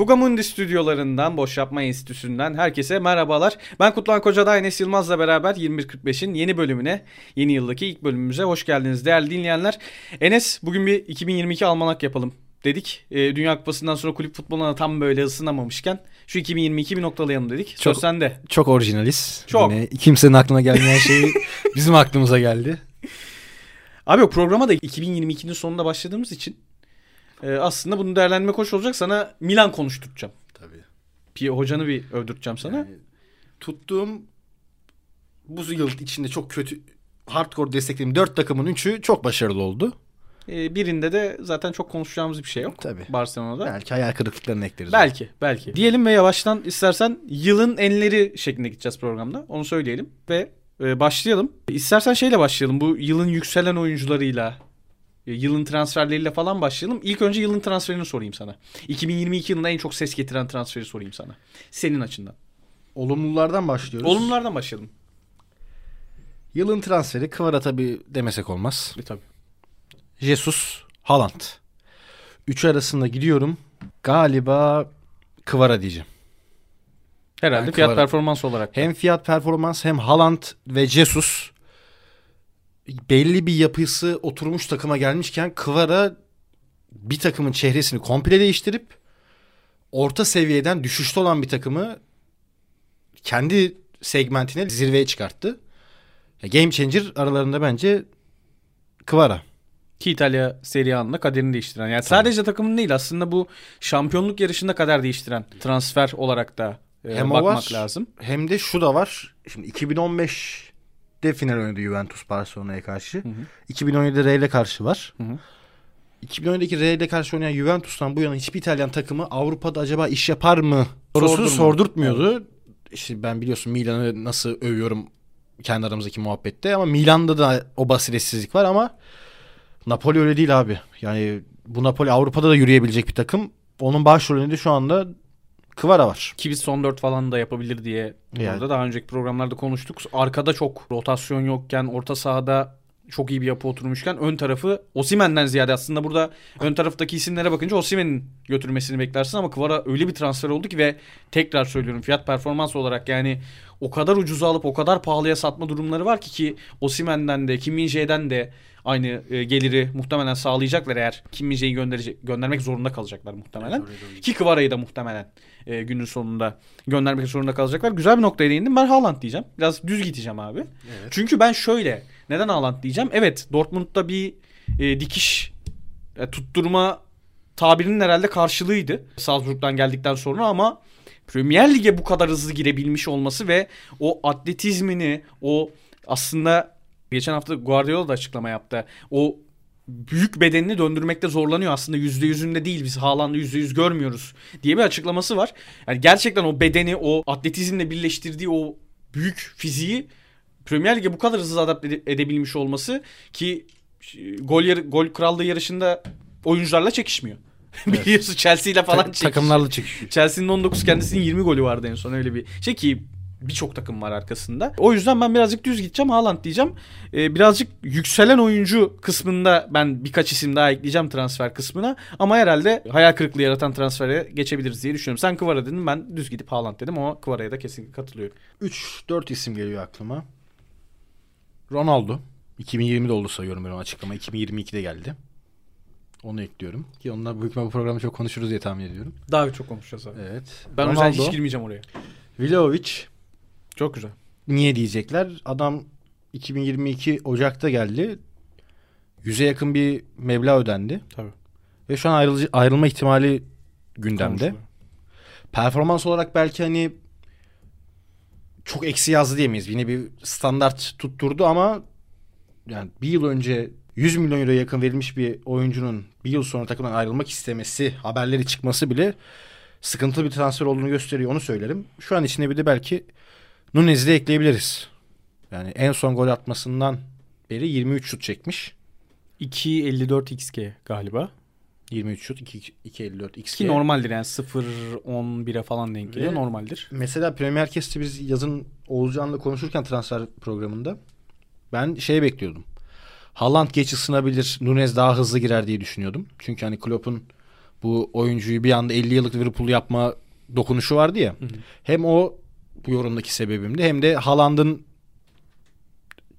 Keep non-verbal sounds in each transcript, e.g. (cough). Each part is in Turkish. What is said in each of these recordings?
Fugamundi stüdyolarından, Boş Yapma Enstitüsü'nden herkese merhabalar. Ben Kutlan Kocada Enes Yılmaz'la beraber 21.45'in yeni bölümüne, yeni yıldaki ilk bölümümüze hoş geldiniz değerli dinleyenler. Enes bugün bir 2022 almanak yapalım dedik. E, Dünya Kupası'ndan sonra kulüp futboluna tam böyle ısınamamışken şu 2022 bir noktalayalım dedik. Çok, Söz sende. Çok orijinaliz. Çok. Yine kimsenin aklına gelmeyen (laughs) şey bizim aklımıza geldi. Abi o programa da 2022'nin sonunda başladığımız için e, aslında bunu değerlendirmek hoş olacak. Sana Milan konuşturacağım. Tabii. Bir hocanı bir övdürteceğim sana. Yani, tuttuğum bu yıl içinde çok kötü hardcore desteklediğim dört takımın üçü çok başarılı oldu. E, birinde de zaten çok konuşacağımız bir şey yok. Tabii. Barcelona'da. Belki hayal kırıklıklarını ekleriz. Belki, belki. Diyelim ve yavaştan istersen yılın enleri şeklinde gideceğiz programda. Onu söyleyelim ve e, başlayalım. İstersen şeyle başlayalım. Bu yılın yükselen oyuncularıyla, yılın transferleriyle falan başlayalım. İlk önce yılın transferini sorayım sana. 2022 yılında en çok ses getiren transferi sorayım sana. Senin açından. Olumlulardan başlıyoruz. Olumlulardan başlayalım. Yılın transferi Kıvara tabii demesek olmaz. E tabii. Jesus, Haaland. Üçü arasında gidiyorum. Galiba Kıvara diyeceğim. Herhalde Ben fiyat Kvara- performans olarak. da. Hem fiyat performans hem Haaland ve Jesus belli bir yapısı oturmuş takıma gelmişken Kıvara bir takımın çehresini komple değiştirip orta seviyeden düşüşte olan bir takımı kendi segmentine zirveye çıkarttı. Game changer aralarında bence Kıvara. Ki İtalya Serie A'nın da kaderini değiştiren. Yani sadece takımın değil aslında bu şampiyonluk yarışında kader değiştiren transfer olarak da e, Hem bakmak var. lazım. Hem de şu da var. Şimdi 2015'de final oynadı Juventus Barcelona'ya karşı. hı. 2017'de Real'e karşı var. Hı hı. 2017'deki Real'e karşı oynayan Juventus'tan bu yana hiçbir İtalyan takımı Avrupa'da acaba iş yapar mı sorusunu sordurtmuyordu. İşte ben biliyorsun Milan'ı nasıl övüyorum kendi aramızdaki muhabbette ama Milan'da da o basiretsizlik var ama Napoli öyle değil abi. Yani bu Napoli Avrupa'da da yürüyebilecek bir takım. Onun başrolünde şu anda Kvara var. Ki biz son 4 falan da yapabilir diye Yani. orada daha önceki programlarda konuştuk. Arkada çok rotasyon yokken, orta sahada çok iyi bir yapı oturmuşken ön tarafı Osimen'den ziyade aslında burada ön taraftaki isimlere bakınca Osimen'in götürmesini beklersin ama Kvara öyle bir transfer oldu ki ve tekrar söylüyorum fiyat performans olarak yani o kadar ucuza alıp o kadar pahalıya satma durumları var ki ki Osimen'den de Kim Min-jae'den de aynı e, geliri muhtemelen sağlayacaklar eğer Kim Min-jae'yi gönderecek göndermek zorunda kalacaklar muhtemelen. Ki Kvara'yı da muhtemelen e, günün sonunda göndermek zorunda kalacaklar. Güzel bir noktaya değindim. Ben Haaland diyeceğim. Biraz düz gideceğim abi. Çünkü ben şöyle neden Haaland diyeceğim? Evet Dortmund'da bir e, dikiş e, tutturma tabirinin herhalde karşılığıydı. Salzburg'dan geldikten sonra ama Premier Lig'e bu kadar hızlı girebilmiş olması ve o atletizmini, o aslında geçen hafta Guardiola da açıklama yaptı. O büyük bedenini döndürmekte zorlanıyor aslında yüzde yüzünde değil biz Haaland'ı yüzde yüz görmüyoruz diye bir açıklaması var. Yani gerçekten o bedeni o atletizmle birleştirdiği o büyük fiziği Premier Lig'e bu kadar hızlı adapte ede- edebilmiş olması ki e, gol yarı, gol krallığı yarışında oyuncularla çekişmiyor. (laughs) Biliyorsun Chelsea ile falan Ta- çekişiyor. takımlarla çekişiyor. Chelsea'nin 19 kendisinin 20 golü vardı en son öyle bir şey ki birçok takım var arkasında. O yüzden ben birazcık düz gideceğim Haaland diyeceğim. Ee, birazcık yükselen oyuncu kısmında ben birkaç isim daha ekleyeceğim transfer kısmına. Ama herhalde hayal kırıklığı yaratan transfere geçebiliriz diye düşünüyorum. Sen Kvara dedin ben düz gidip Haaland dedim ama Kvara'ya da kesinlikle katılıyorum. 3-4 isim geliyor aklıma. Ronaldo. 2020'de oldu sayıyorum ben o açıklama. 2022'de geldi. Onu ekliyorum. Ki onunla büyük bu programda çok konuşuruz diye tahmin ediyorum. Daha çok konuşacağız abi. Evet. Ben o yüzden Ronaldo, hiç girmeyeceğim oraya. Vlahovic. Çok güzel. Niye diyecekler? Adam 2022 Ocak'ta geldi. Yüze yakın bir meblağ ödendi. Tabii. Ve şu an ayrılıcı, ayrılma ihtimali gündemde. Konuşuluyor. Performans olarak belki hani çok eksi yazdı diyemeyiz. Yine bir standart tutturdu ama yani bir yıl önce 100 milyon euroya yakın verilmiş bir oyuncunun bir yıl sonra takımdan ayrılmak istemesi, haberleri çıkması bile sıkıntılı bir transfer olduğunu gösteriyor. Onu söylerim. Şu an içine bir de belki Nunez'i de ekleyebiliriz. Yani en son gol atmasından beri 23 şut çekmiş. 2.54 XG galiba. 23 şut, 2 2.54 XG. Ki normaldir yani 0-11'e falan denk geliyor normaldir. Mesela Premier Kest'i biz yazın Oğuzcan'la konuşurken transfer programında ben şey bekliyordum. Haaland geç ısınabilir, Nunez daha hızlı girer diye düşünüyordum. Çünkü hani Klopp'un bu oyuncuyu bir anda 50 yıllık Liverpool yapma dokunuşu vardı ya. Hı hı. Hem o bu yorumdaki sebebimdi hem de Haaland'ın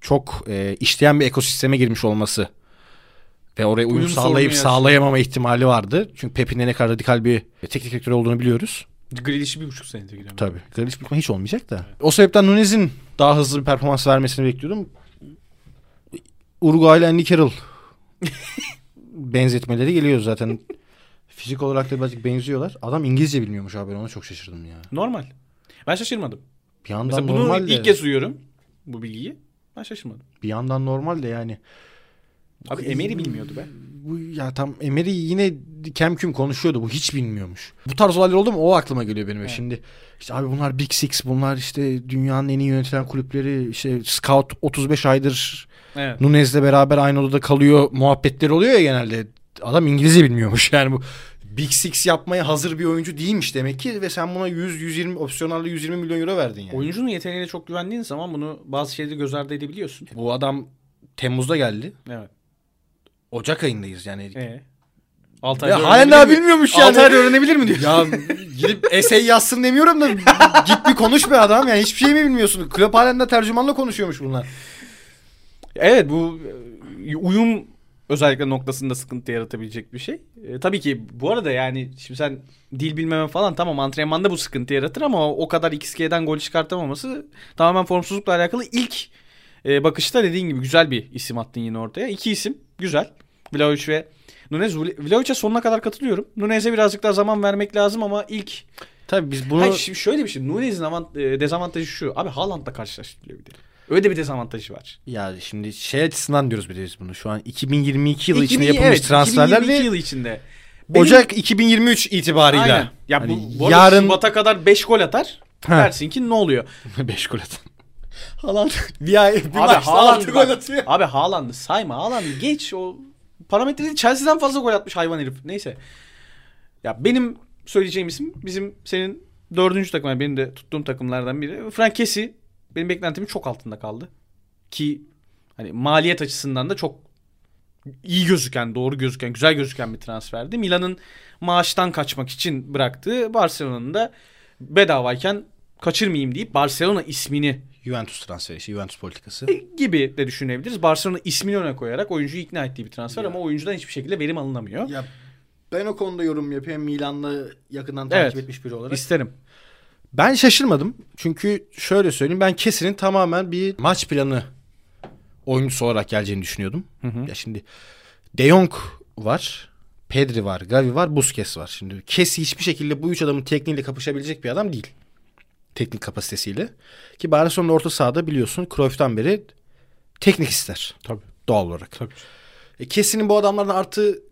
çok e, işleyen bir ekosisteme girmiş olması ve oraya uyum, Uyum sağlayıp sağlayamama ihtimali vardı. Çünkü Pep'in de ne kadar radikal bir teknik direktör olduğunu biliyoruz. Grealish'i bir buçuk senedir gidiyorum. Tabii. Grealish ihtimalle hiç olmayacak da. O sebepten Nunez'in daha hızlı bir performans vermesini bekliyordum. Uruguay'la Andy Carroll (laughs) benzetmeleri geliyor zaten. Fizik olarak da birazcık benziyorlar. Adam İngilizce bilmiyormuş abi. Ona çok şaşırdım ya. Normal. Ben şaşırmadım. Bir yandan Mesela bunu normal de, ilk kez duyuyorum. Bu bilgiyi. Ben şaşırmadım. bir yandan normal de yani. Abi Emery bilmiyordu be. Bu ya tam Emery yine kemküm konuşuyordu. Bu hiç bilmiyormuş. Bu tarz olaylar oldu mu o aklıma geliyor benim. Evet. Şimdi işte abi bunlar Big Six bunlar işte dünyanın en iyi yönetilen kulüpleri işte Scout 35 aydır Evet. Nunez'le beraber aynı odada kalıyor muhabbetleri oluyor ya genelde. Adam İngilizce bilmiyormuş yani bu Big Six yapmaya hazır bir oyuncu değilmiş demek ki ve sen buna 100 120 opsiyonlarla 120 milyon euro verdin yani. Oyuncunun yeteneğine çok güvendiğin zaman bunu bazı şeyleri göz ardı edebiliyorsun. Bu adam Temmuz'da geldi. Evet. Ocak ayındayız yani. Ee? 6 Ya ayda halen öğrenebilir daha mi? bilmiyormuş yani. ayda öğrenebilir mi diyor. Ya gidip essay yazsın demiyorum da git bir konuş be adam yani hiçbir şey mi bilmiyorsun? Kulüp halen de tercümanla konuşuyormuş bunlar. Evet bu e, uyum özellikle noktasında sıkıntı yaratabilecek bir şey. E, tabii ki bu arada yani şimdi sen dil bilmeme falan tamam antrenmanda bu sıkıntı yaratır ama o kadar XG'den gol çıkartamaması tamamen formsuzlukla alakalı. İlk e, bakışta dediğin gibi güzel bir isim attın yine ortaya. İki isim güzel. Vlahovic ve Nunez. Vlahovic'e sonuna kadar katılıyorum. Nunez'e birazcık daha zaman vermek lazım ama ilk... Tabii biz bunu Hayır, şimdi şöyle bir şey. Nunez'in avant, e, dezavantajı şu. Abi Haaland'la karşılaştırılıyor bir de. Öyle bir dezavantajı var. ya şimdi şey açısından diyoruz bir de biz bunu. Şu an 2022 yılı içinde 2000 yapılmış evet, transferler 2022 ve yılı içinde. Benim- Ocak 2023 itibarıyla. Aynen. Ya Hani bu, bu yarın Şubat'a kadar 5 gol atar. Ha. Dersin ki ne oluyor? (laughs) 5 gol atan. Haaland (laughs) bir ay bir Abi maçta 6 Haaland gol atıyor. Abi Haaland'ı sayma. Haaland'ı geç o parametrede Chelsea'den fazla gol atmış hayvan herif. Neyse. Ya benim söyleyeceğim isim bizim senin dördüncü takım. yani benim de tuttuğum takımlardan biri. Frank Kessie benim beklentimin çok altında kaldı. Ki hani maliyet açısından da çok iyi gözüken, doğru gözüken, güzel gözüken bir transferdi. Milan'ın maaştan kaçmak için bıraktığı Barcelona'nın da bedavayken kaçırmayayım deyip Barcelona ismini Juventus transferi, işte Juventus politikası. gibi de düşünebiliriz. Barcelona ismini öne koyarak oyuncuyu ikna ettiği bir transfer Ya. ama oyuncudan hiçbir şekilde verim alınamıyor. Ya ben o konuda yorum yapayım Milan'la yakından Evet. takip etmiş biri olarak. İsterim. Ben şaşırmadım. Çünkü şöyle söyleyeyim ben Kesin'in tamamen bir maç planı oyuncusu olarak geleceğini düşünüyordum. Hı hı. Ya şimdi De Jong var. Pedri var, Gavi var, Busquets var. Şimdi Kesi hiçbir şekilde bu üç adamın tekniğiyle kapışabilecek bir adam değil. Teknik kapasitesiyle. Ki Barcelona orta sahada biliyorsun Cruyff'tan beri teknik ister. Tabii. Doğal olarak. Tabii. E, Kesi'nin bu adamlardan artı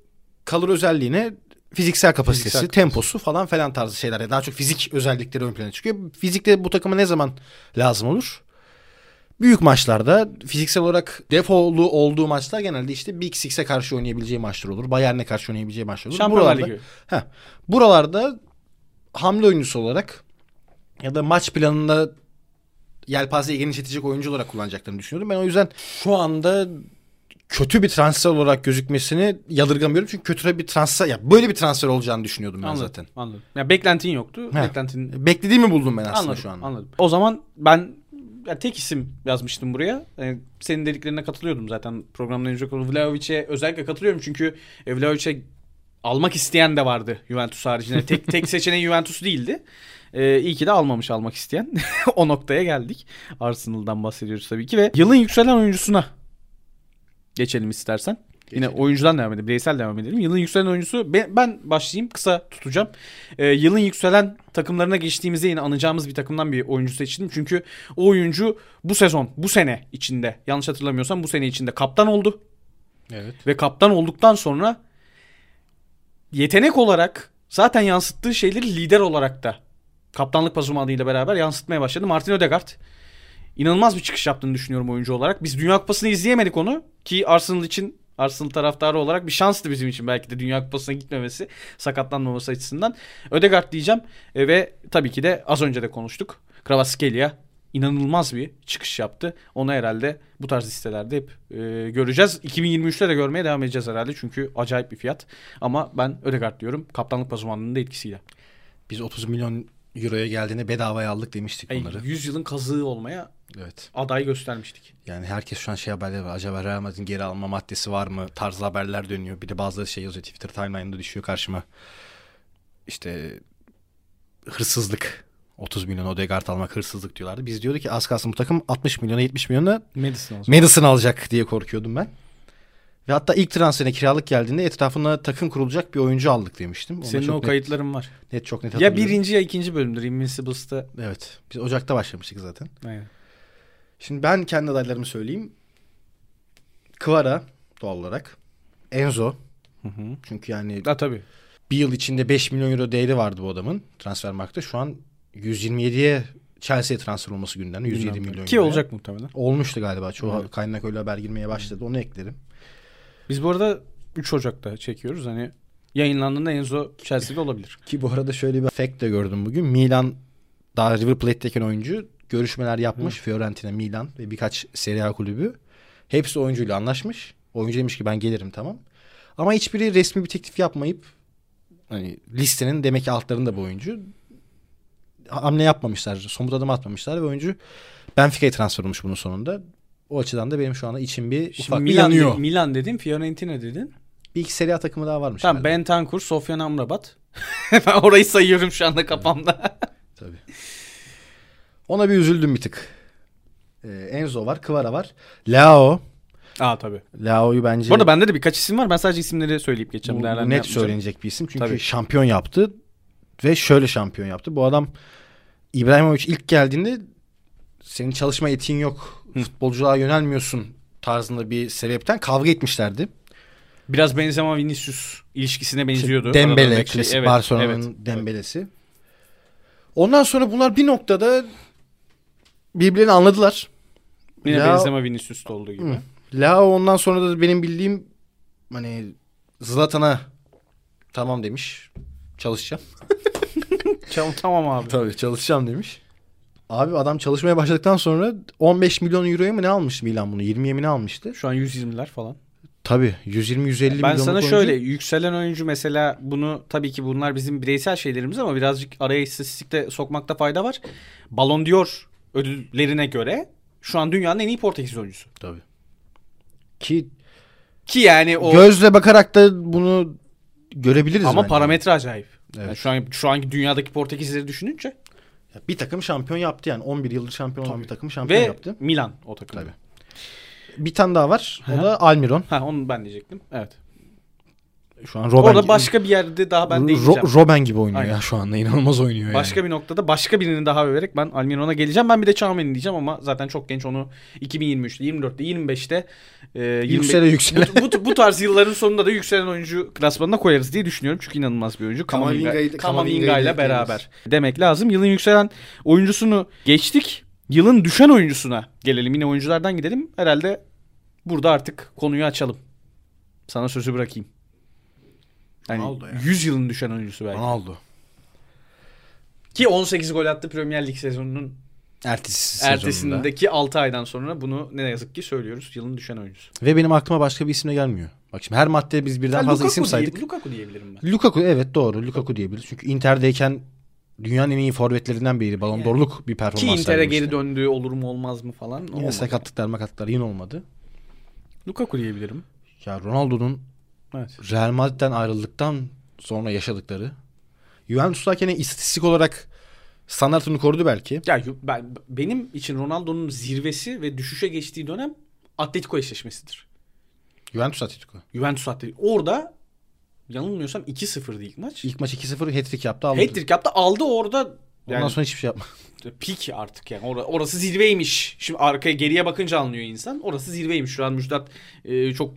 kalır özelliğine fiziksel kapasitesi, Fiziksel temposu falan falan tarzı şeyler. Yani daha çok fizik özellikleri ön plana çıkıyor. Fizikte bu takıma ne zaman lazım olur? Büyük maçlarda fiziksel olarak defolu olduğu maçlar genelde işte Big Six'e karşı oynayabileceği maçlar olur. Bayern'e karşı oynayabileceği maçlar olur. Şampiyonlar buralarda, Ligi. Heh, buralarda hamle oyuncusu olarak ya da maç planında yelpazeyi genişletecek oyuncu olarak kullanacaklarını düşünüyorum. Ben o yüzden şu anda kötü bir transfer olarak gözükmesini yadırgamıyorum. Çünkü kötü bir transfer ya böyle bir transfer olacağını düşünüyordum ben Anladım. zaten. Anladım. Ya beklentin yoktu. He. Beklentin Beklediğimi buldum ben aslında anladım, şu an. Anladım. O zaman ben ya tek isim yazmıştım buraya. Yani senin dediklerine katılıyordum zaten programdan önce konu. Vlahovic'e özellikle katılıyorum çünkü e, Vlahovic'e almak isteyen de vardı Juventus haricinde. Tek tek (laughs) seçeneği Juventus değildi. Ee, iyi ki de almamış almak isteyen. (laughs) o noktaya geldik. Arsenal'dan bahsediyoruz tabii ki ve yılın yükselen oyuncusuna geçelim istersen. Yine Geçelim. oyuncudan devam edelim. Bireysel devam edelim. Yılın yükselen oyuncusu ben, ben başlayayım kısa tutacağım. Ee, yılın yükselen takımlarına geçtiğimizde yine anacağımız bir takımdan bir oyuncu seçtim. Çünkü o oyuncu bu sezon, bu sene içinde yanlış hatırlamıyorsam bu sene içinde kaptan oldu. Evet. Ve kaptan olduktan sonra yetenek olarak zaten yansıttığı şeyleri lider olarak da kaptanlık pazumadıyla beraber yansıtmaya başladı. Martin Ödegaard inanılmaz bir çıkış yaptığını düşünüyorum oyuncu olarak. Biz Dünya Kupası'nı izleyemedik onu ki Arsenal için Arsenal taraftarı olarak bir şanstı bizim için belki de Dünya Kupası'na gitmemesi, sakatlanmaması açısından. Ödegaard diyeceğim E, ve tabii ki de az önce de konuştuk. Kvaratskhelia inanılmaz bir çıkış yaptı. Onu herhalde bu tarz listelerde hep e, göreceğiz. 2023'te de görmeye devam edeceğiz herhalde çünkü acayip bir fiyat. Ama ben Ödegaard diyorum kaptanlık pazumanının da etkisiyle. Biz 30 milyon euroya geldiğinde bedavaya aldık demiştik bunları. 100 yılın kazığı olmaya Evet. aday göstermiştik. Yani herkes şu an şey haberleri var. Acaba Real Madrid'in geri alma maddesi var mı? Tarzı haberler dönüyor. Bir de bazıları şey yazıyor Twitter timeline'da düşüyor karşıma. İşte hırsızlık. 30 milyon Odegaard almak hırsızlık diyorlardı. Biz diyorduk ki az kalsın bu takım 60 milyona 70 milyona Madison. Madison alacak diye korkuyordum ben. Ve hatta ilk transferine kiralık geldiğinde etrafına takım kurulacak bir oyuncu aldık demiştim. Ona Senin o net- kayıtların var. Net, çok net Ya birinci ya ikinci bölümdür Invincibles'ta. Evet. Biz Ocak'ta başlamıştık zaten. Aynen. Şimdi ben kendi adaylarımı söyleyeyim. Kvara doğal olarak. Enzo. Hı hı. Çünkü yani Ha tabii. bir yıl içinde 5 milyon euro değeri vardı bu adamın transfer markta. Şu an 127'ye Chelsea'ye transfer olması gündemde. 107 Bilmiyorum. milyon Ki olacak muhtemelen. Olmuştu galiba. Çoğu Evet. kaynak öyle haber girmeye başladı. Onu eklerim. Biz bu arada 3 Ocak'ta çekiyoruz. Hani yayınlandığında Enzo Chelsea'de olabilir. Ki bu arada şöyle bir fact de gördüm bugün. Milan daha River Plate'teki oyuncu görüşmeler yapmış. Fiorentina, Milan ve birkaç Serie A kulübü. Hepsi oyuncuyla anlaşmış. Oyuncu demiş ki ben gelirim tamam. Ama hiçbiri resmi bir teklif yapmayıp hani listenin demek ki altlarında bu oyuncu hamle yapmamışlar. Somut adım atmamışlar ve oyuncu Benfica'ya transfer olmuş bunun sonunda. O açıdan da benim şu anda içim bir Şimdi ufak bir Milan, yanıyor. Milan dedin, Fiorentina dedin. Bir iki Serie A takımı daha varmış. Tamam galiba. Bentancur, Sofyan Amrabat. (laughs) ben orayı sayıyorum şu anda kafamda. (laughs) Tabii. Ona bir üzüldüm bir tık. Ee, Enzo var, Kvara var. Lao. Aa tabii. Lao'yu bence Bu arada bende de birkaç isim var. Ben sadece isimleri söyleyip geçeceğim. bu net yapmayacağım. söylenecek bir isim. Çünkü Tabii. şampiyon yaptı ve şöyle şampiyon yaptı. Bu adam İbrahimovic ilk geldiğinde senin çalışma etiğin yok, Hı. futbolculuğa yönelmiyorsun tarzında bir sebepten kavga etmişlerdi. Biraz Benzema Vinicius ilişkisine benziyordu. Dembele, şey. klasik Evet, Barcelona'nın evet. Dembele'si. Ondan sonra bunlar bir noktada birbirlerini anladılar. Yine Lao- Benzema Vinicius'ta olduğu gibi. Lao ondan sonra da benim bildiğim hani Zlatan'a tamam demiş. Çalışacağım. (laughs) Tamam abi. Tabii çalışacağım demiş. Abi adam çalışmaya başladıktan sonra 15 milyon euroya mı ne almış Milan bunu? 20'ye mi ne almıştı? Şu an 120'ler falan. Tabii 120-150 milyon. Ben sana şöyle yükselen oyuncu mesela bunu tabii ki bunlar bizim bireysel şeylerimiz ama birazcık araya istatistikte sokmakta fayda var. Ballon d'Or ödüllerine göre şu an dünyanın en iyi Portekiz oyuncusu. Tabii. Ki Ki yani o gözle bakarak da bunu görebiliriz ama bence. parametre acayip. Evet. Yani şu an şu anki dünyadaki Portekizleri düşününce Bir takım şampiyon yaptı yani 11 yıldır şampiyon olan bir takım şampiyon ve yaptı. Milan o takım. Tabii. Bir tane daha var. O da Almiron. Ha onu ben diyecektim. Evet. Şu an Robben Orada başka bir yerde daha ben Ro- değineceğim. Robben gibi oynuyor Aynen. ya şu anda. inanılmaz oynuyor Başka yani. bir noktada başka birini daha överek ben Almiron'a geleceğim. Ben bir de Çağmen'i diyeceğim ama zaten çok genç onu 2023'te, 24'te, 25'te e, 25 Yüksele yüksele. bu, bu, bu tarz yılların sonunda da yükselen oyuncu klasmanına koyarız diye düşünüyorum. Çünkü inanılmaz bir oyuncu. Kamavinga ile beraber demek lazım. Yılın yükselen oyuncusunu geçtik. Yılın düşen oyuncusuna gelelim. Yine oyunculardan gidelim. Herhalde burada artık konuyu açalım. Sana sözü bırakayım. Yani Ronaldo ya. 100 yılın düşen oyuncusu belki. Ronaldo. Ki 18 gol attı Premier Lig sezonunun Ertesi sezonunda. ertesindeki 6 aydan sonra bunu ne yazık ki söylüyoruz. Yılın düşen oyuncusu. Ve benim aklıma başka bir isim de gelmiyor. Bak şimdi her maddeye biz birden Ha, fazla Lukaku isim diye- saydık. Lukaku diyebilirim ben. Lukaku evet doğru Lukaku diyebiliriz. Çünkü Inter'deyken dünyanın en iyi forvetlerinden biriydi. Ballon Yani. d'Or'luk bir Ki performans Inter'e sergilemişti. geri döndüğü olur mu olmaz mı falan. Yine olmadı. sakatlıklar makatlıklar yine olmadı. Lukaku diyebilirim. Ya Ronaldo'nun Evet. Real Madrid'den ayrıldıktan sonra yaşadıkları. Juventus'tayken istatistik olarak standartını korudu belki. Ya ben, benim için Ronaldo'nun zirvesi ve düşüşe geçtiği dönem Atletico eşleşmesidir. Juventus Atletico. Juventus Atletico. Orada yanılmıyorsam 2-0'dı ilk maç. İlk maç 2-0 hat-trick yaptı aldı. Hat-trick yaptı aldı orada. Ondan Yani sonra hiçbir şey yapmadı. (laughs) Pik artık yani. Or- orası zirveymiş. Şimdi arkaya geriye bakınca anlıyor insan. Orası zirveymiş. Şu an Müjdat e, çok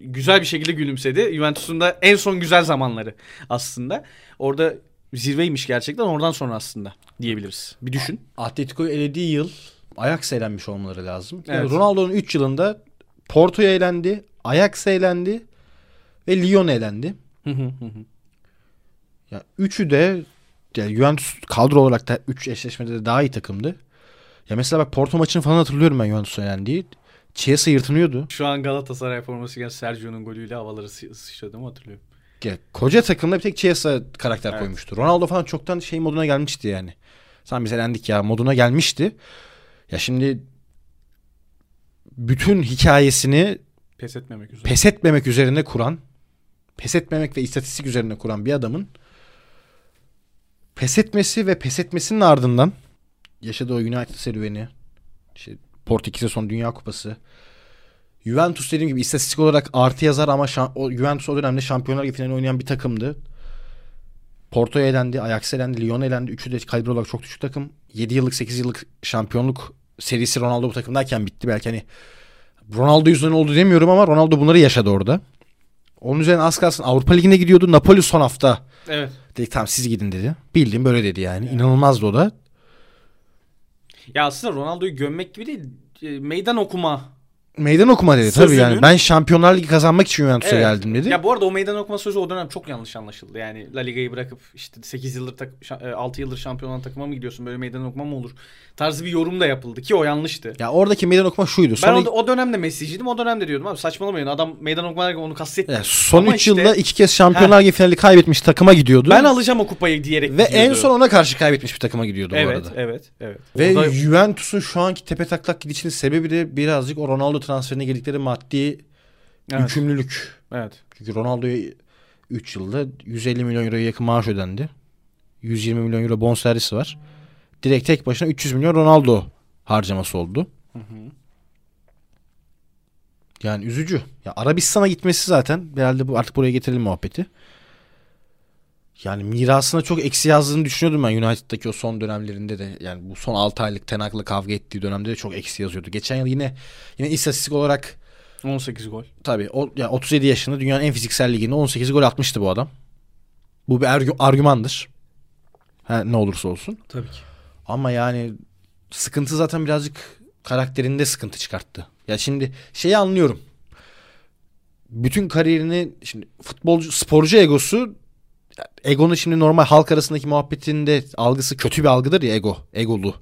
güzel bir şekilde gülümsedi. Juventus'un da en son güzel zamanları aslında. Orada zirveymiş gerçekten. Oradan sonra aslında diyebiliriz. Bir düşün. Atletico'yu elediği yıl Ajax elenmiş olmaları lazım. Yani Evet. Ronaldo'nun 3 yılında Porto'ya elendi, Ajax elendi ve Lyon elendi. Ya üçü de yani Juventus kadro olarak da 3 eşleşmede de daha iyi takımdı. Ya mesela bak Porto maçını falan hatırlıyorum ben Juventus'a yendiği. Chiesa yırtınıyordu. Şu an Galatasaray forması giyen Sergio'nun golüyle havaları sı- sıçradığımı hatırlıyorum. Ya, koca takımda bir tek Chiesa karakter Evet. koymuştu. Ronaldo falan çoktan şey moduna gelmişti yani. Sen biz elendik ya moduna gelmişti. Ya şimdi bütün hikayesini Pes etmemek üzere. pes etmemek üzerine kuran, pes etmemek ve istatistik üzerine kuran bir adamın pes etmesi ve pes etmesinin ardından yaşadığı o United serüveni, işte Portekiz son Dünya Kupası, Juventus dediğim gibi istatistik olarak artı yazar ama şa- o Juventus o dönemde Şampiyonlar Ligi finalini oynayan bir takımdı. Porto'ya elendi, Ajax elendi, Lyon elendi. Üçü de kalibre olarak çok düşük takım. 7 yıllık 8 yıllık şampiyonluk serisi Ronaldo bu takımdayken bitti. Belki hani Ronaldo yüzünden oldu demiyorum ama Ronaldo bunları yaşadı orada. Onun üzerine az kalsın Avrupa Ligi'ne gidiyordu. Napoli son hafta Evet. dedik tamam siz gidin dedi. Bildiğim böyle dedi yani. İnanılmazdı o da. Ya aslında Ronaldo'yu gömmek gibi değil. e, Meydan okuma. Meydan okuma dedi tabii Sözünün- yani. Ben Şampiyonlar Ligi kazanmak için Juventus'a Evet. geldim dedi. Ya bu arada o meydan okuma sözü o dönem çok yanlış anlaşıldı. Yani La Liga'yı bırakıp işte 8 yıldır tak, şa- e, 6 yıldır şampiyon olan takıma mı gidiyorsun? Böyle meydan okuma mı olur? Tarzı bir yorum da yapıldı ki o yanlıştı. Ya oradaki meydan okuma şuydu. Ben o, o dönemde Messi'ciydim. O dönemde diyordum abi saçmalamayın. Adam meydan okuma derken onu kastetmiyor. Ya son Ama 3 işte- yılda iki kez Şampiyonlar Ligi finali kaybetmiş takıma gidiyordu. Ben alacağım o kupayı diyerek ve en gidiyordu. son ona karşı kaybetmiş bir takıma gidiyordu bu Evet, arada. evet, evet. Ve Orada- Juventus'un şu anki tepe taklak gidişinin sebebi de birazcık o Ronaldo transferine girdikleri maddi evet, yükümlülük. evet. Çünkü Ronaldo'ya 3 yılda 150 milyon euroya yakın maaş ödendi. 120 milyon euro bonservisi var. Direkt tek başına 300 milyon Ronaldo harcaması oldu. Hı hı. Yani üzücü. Ya Arabistan'a gitmesi zaten herhalde bu artık buraya getirelim muhabbeti. Yani mirasına çok eksi yazdığını düşünüyordum ben United'daki o son dönemlerinde de. Yani bu son 6 aylık Tenak'la kavga ettiği dönemde de çok eksi yazıyordu. Geçen yıl yine yine istatistik olarak 18 gol. tabii o, ya 37 yaşında dünyanın en fiziksel liginde 18 gol atmıştı bu adam. Bu bir argü- argümandır. Ha, ne olursa olsun. Tabii ki. Ama yani sıkıntı zaten birazcık karakterinde sıkıntı çıkarttı. Ya şimdi şeyi anlıyorum. Bütün kariyerini şimdi futbolcu sporcu egosu egonun şimdi normal halk arasındaki muhabbetinde algısı kötü bir algıdır ya ego, egolu.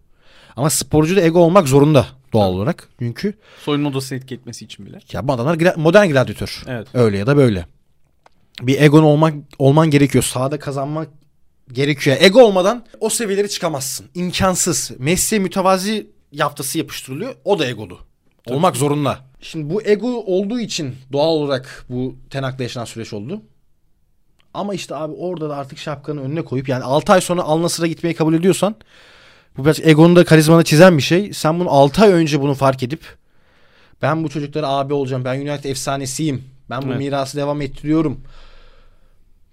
Ama sporcu da ego olmak zorunda doğal olarak. Çünkü Soyunma odasını etki etmesi için bile. ya bu adamlar modern gladyatör. Evet. Öyle ya da böyle. Bir egon olmak olman gerekiyor. Sahada kazanmak gerekiyor. Ego olmadan o seviyeleri çıkamazsın. İmkansız. Messi mütevazi yaftası yapıştırılıyor. O da egolu. Olmak zorunda. Şimdi bu ego olduğu için doğal olarak bu Tenak'la yaşanan süreç oldu. Ama işte abi orada da artık şapkanı önüne koyup yani 6 ay sonra Al Nassr'a gitmeyi kabul ediyorsan bu biraz egonu da karizmanı çizen bir şey. Sen bunu 6 ay önce bunu fark edip ben bu çocuklara abi olacağım. Ben United efsanesiyim. Ben bu Evet. mirası devam ettiriyorum.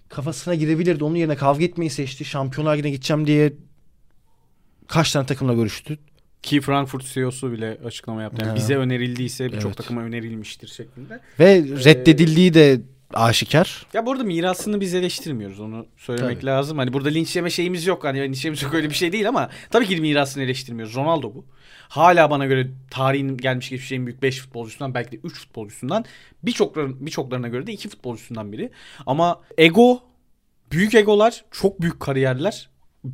Kafasına girebilirdi. Onun yerine kavga etmeyi seçti. Şampiyonlar Ligi'ne gideceğim diye kaç tane takımla görüştü. Ki Frankfurt CEO'su bile açıklama yaptı. Yani Ha. bize önerildiyse birçok Evet. takıma önerilmiştir şeklinde. Ve reddedildiği de aşikar. Ya bu arada mirasını biz eleştirmiyoruz. Onu söylemek Tabii. lazım. Hani burada linç yeme şeyimiz yok. Hani linç yememiz yok öyle bir şey değil ama tabii ki mirasını eleştirmiyoruz. Ronaldo bu. Hala bana göre tarihin gelmiş geçmiş en büyük 5 futbolcusundan belki de 3 futbolcusundan birçokların birçoklarına göre de 2 futbolcusundan biri. Ama ego büyük egolar, çok büyük kariyerler.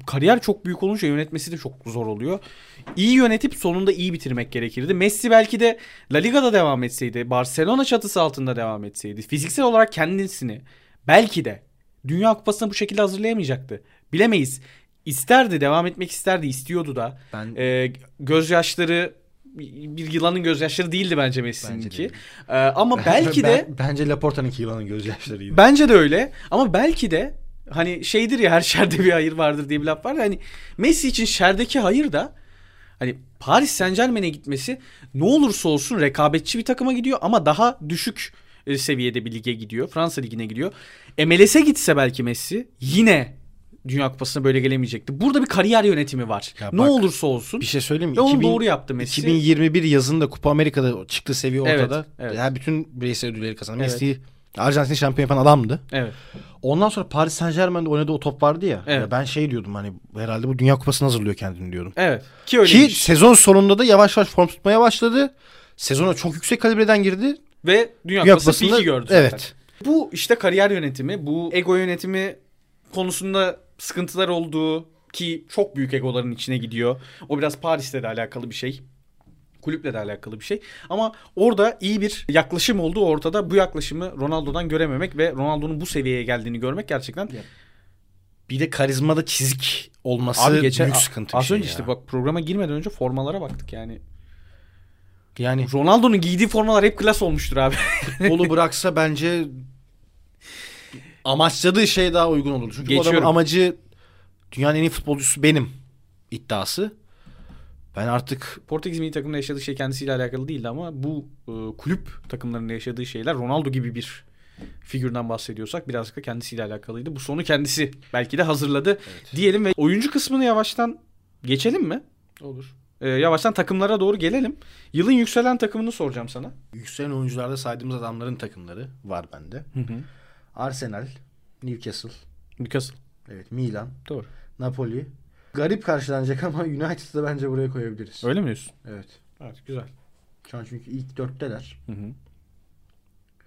Kariyer çok büyük olunca yönetmesi de çok zor oluyor. İyi yönetip sonunda iyi bitirmek gerekirdi. Messi belki de La Liga'da devam etseydi, Barcelona çatısı altında devam etseydi, fiziksel olarak kendisini belki de Dünya Kupası'na bu şekilde hazırlayamayacaktı. Bilemeyiz. İsterdi, devam etmek isterdi, istiyordu da. Ben Ee, gözyaşları bir yılanın gözyaşları değildi bence Messi'ninki. Ee, ama (laughs) belki de Ben- bence Laporta'nınki yılanın gözyaşlarıydı. Bence de öyle. Ama belki de hani şeydir ya her şerde bir hayır vardır diye bir laf var. Hani Messi için şerdeki hayır da hani Paris Saint Germain'e gitmesi ne olursa olsun rekabetçi bir takıma gidiyor ama daha düşük e, seviyede bir lige gidiyor. Fransa ligine gidiyor. MLS'e gitse belki Messi yine Dünya Kupası'na böyle gelemeyecekti. Burada bir kariyer yönetimi var. Ya ne bak, olursa olsun. Bir şey söyleyeyim mi? Ve onu 2000 doğru yaptı Messi. 2021 yazında Kupa Amerika'da çıktığı seviye Evet, ortada. evet. Yani bütün bireysel ödülleri kazanan. Evet. Messi Arjantin şampiyon yapan adamdı. Evet. Ondan sonra Paris Saint Germain'de oynadığı o top vardı ya. Evet. Ya ben şey diyordum hani herhalde bu Dünya Kupası'nı hazırlıyor kendini diyordum. Evet. Ki öyle. Ki sezon sonunda da yavaş yavaş form tutmaya başladı. Sezona çok yüksek kalibreden girdi. Ve Dünya, Dünya Kupası Kupası'nda gördü zaten. evet. Bu işte kariyer yönetimi, bu ego yönetimi konusunda sıkıntılar olduğu ki çok büyük egoların içine gidiyor. O biraz Paris'le de alakalı bir şey. Kulüple de alakalı bir şey. Ama orada iyi bir yaklaşım olduğu ortada. Bu yaklaşımı Ronaldo'dan görememek ve Ronaldo'nun bu seviyeye geldiğini görmek gerçekten Bir de karizmada çizik olması Abi geçen büyük sıkıntı bir az şey önce ya. işte bak programa girmeden önce formalara baktık yani. Yani Ronaldo'nun giydiği formalar hep klas olmuştur abi. (laughs) futbolu bıraksa bence amaçladığı şey daha uygun olur. Çünkü bu adamın Geçiyorum. amacı dünyanın en iyi futbolcusu benim iddiası. Ben artık Portekiz milli takımında yaşadığı şey kendisiyle alakalı değildi ama bu e, kulüp takımlarında yaşadığı şeyler Ronaldo gibi bir figürden bahsediyorsak birazcık da kendisiyle alakalıydı. Bu sonu kendisi belki de hazırladı diyelim ve oyuncu kısmını yavaştan geçelim mi? olur. E, yavaştan takımlara doğru gelelim. Yılın yükselen takımını soracağım sana. Yükselen oyuncularda saydığımız adamların takımları var bende. Arsenal, Newcastle, Newcastle. evet Milan, Doğru. Napoli. Garip karşılanacak ama (laughs) United'ı bence buraya koyabiliriz. Öyle mi diyorsun? Evet. Evet güzel. Şu an çünkü ilk dörtteler.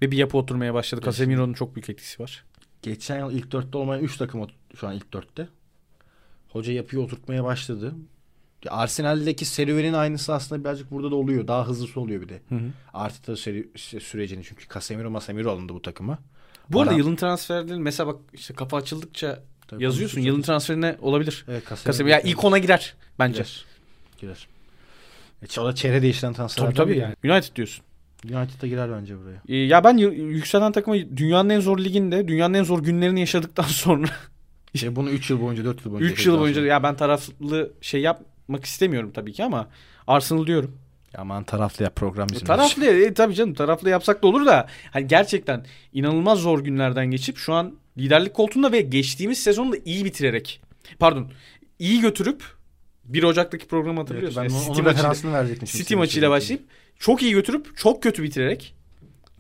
Ve bir yapı oturmaya başladı. Casemiro'nun çok büyük etkisi var. Geçen yıl ilk dörtte olmayan 3 takım şu an ilk dörtte. Hoca yapıyı oturtmaya başladı. Arsenal'deki serüvenin aynısı aslında birazcık burada da oluyor. Daha hızlısı oluyor bir de. Artı seri, sü- sürecini çünkü Casemiro Masemiro alındı bu takıma. Bu arada Ara- yılın transferleri mesela bak işte kafa açıldıkça Tabii yazıyorsun. Yılın transferine olabilir. Evet. Casemiro ya ilk ona girer bence. girer. girer. E, o da çehre değiştiren transferlerden Tabii tabii yani. United diyorsun. United'a girer bence buraya. Ee, ya ben yükselen takımı dünyanın en zor liginde, dünyanın en zor günlerini yaşadıktan (laughs) sonra İşte bunu 3 yıl boyunca 4 yıl boyunca. 3 yıl boyunca ya ben taraflı şey yapmak istemiyorum tabii ki ama Arsenal diyorum. Ya Aman taraflı yap program bizim. Taraflı e, tabii canım taraflı yapsak da olur da hani gerçekten inanılmaz zor günlerden geçip şu an liderlik koltuğunda ve geçtiğimiz sezonu da iyi bitirerek pardon iyi götürüp 1 Ocak'taki programı Evet, hatırlıyorsun. ben Yani City maçıyla- verecektim. City maçıyla başlayıp çok iyi götürüp çok kötü bitirerek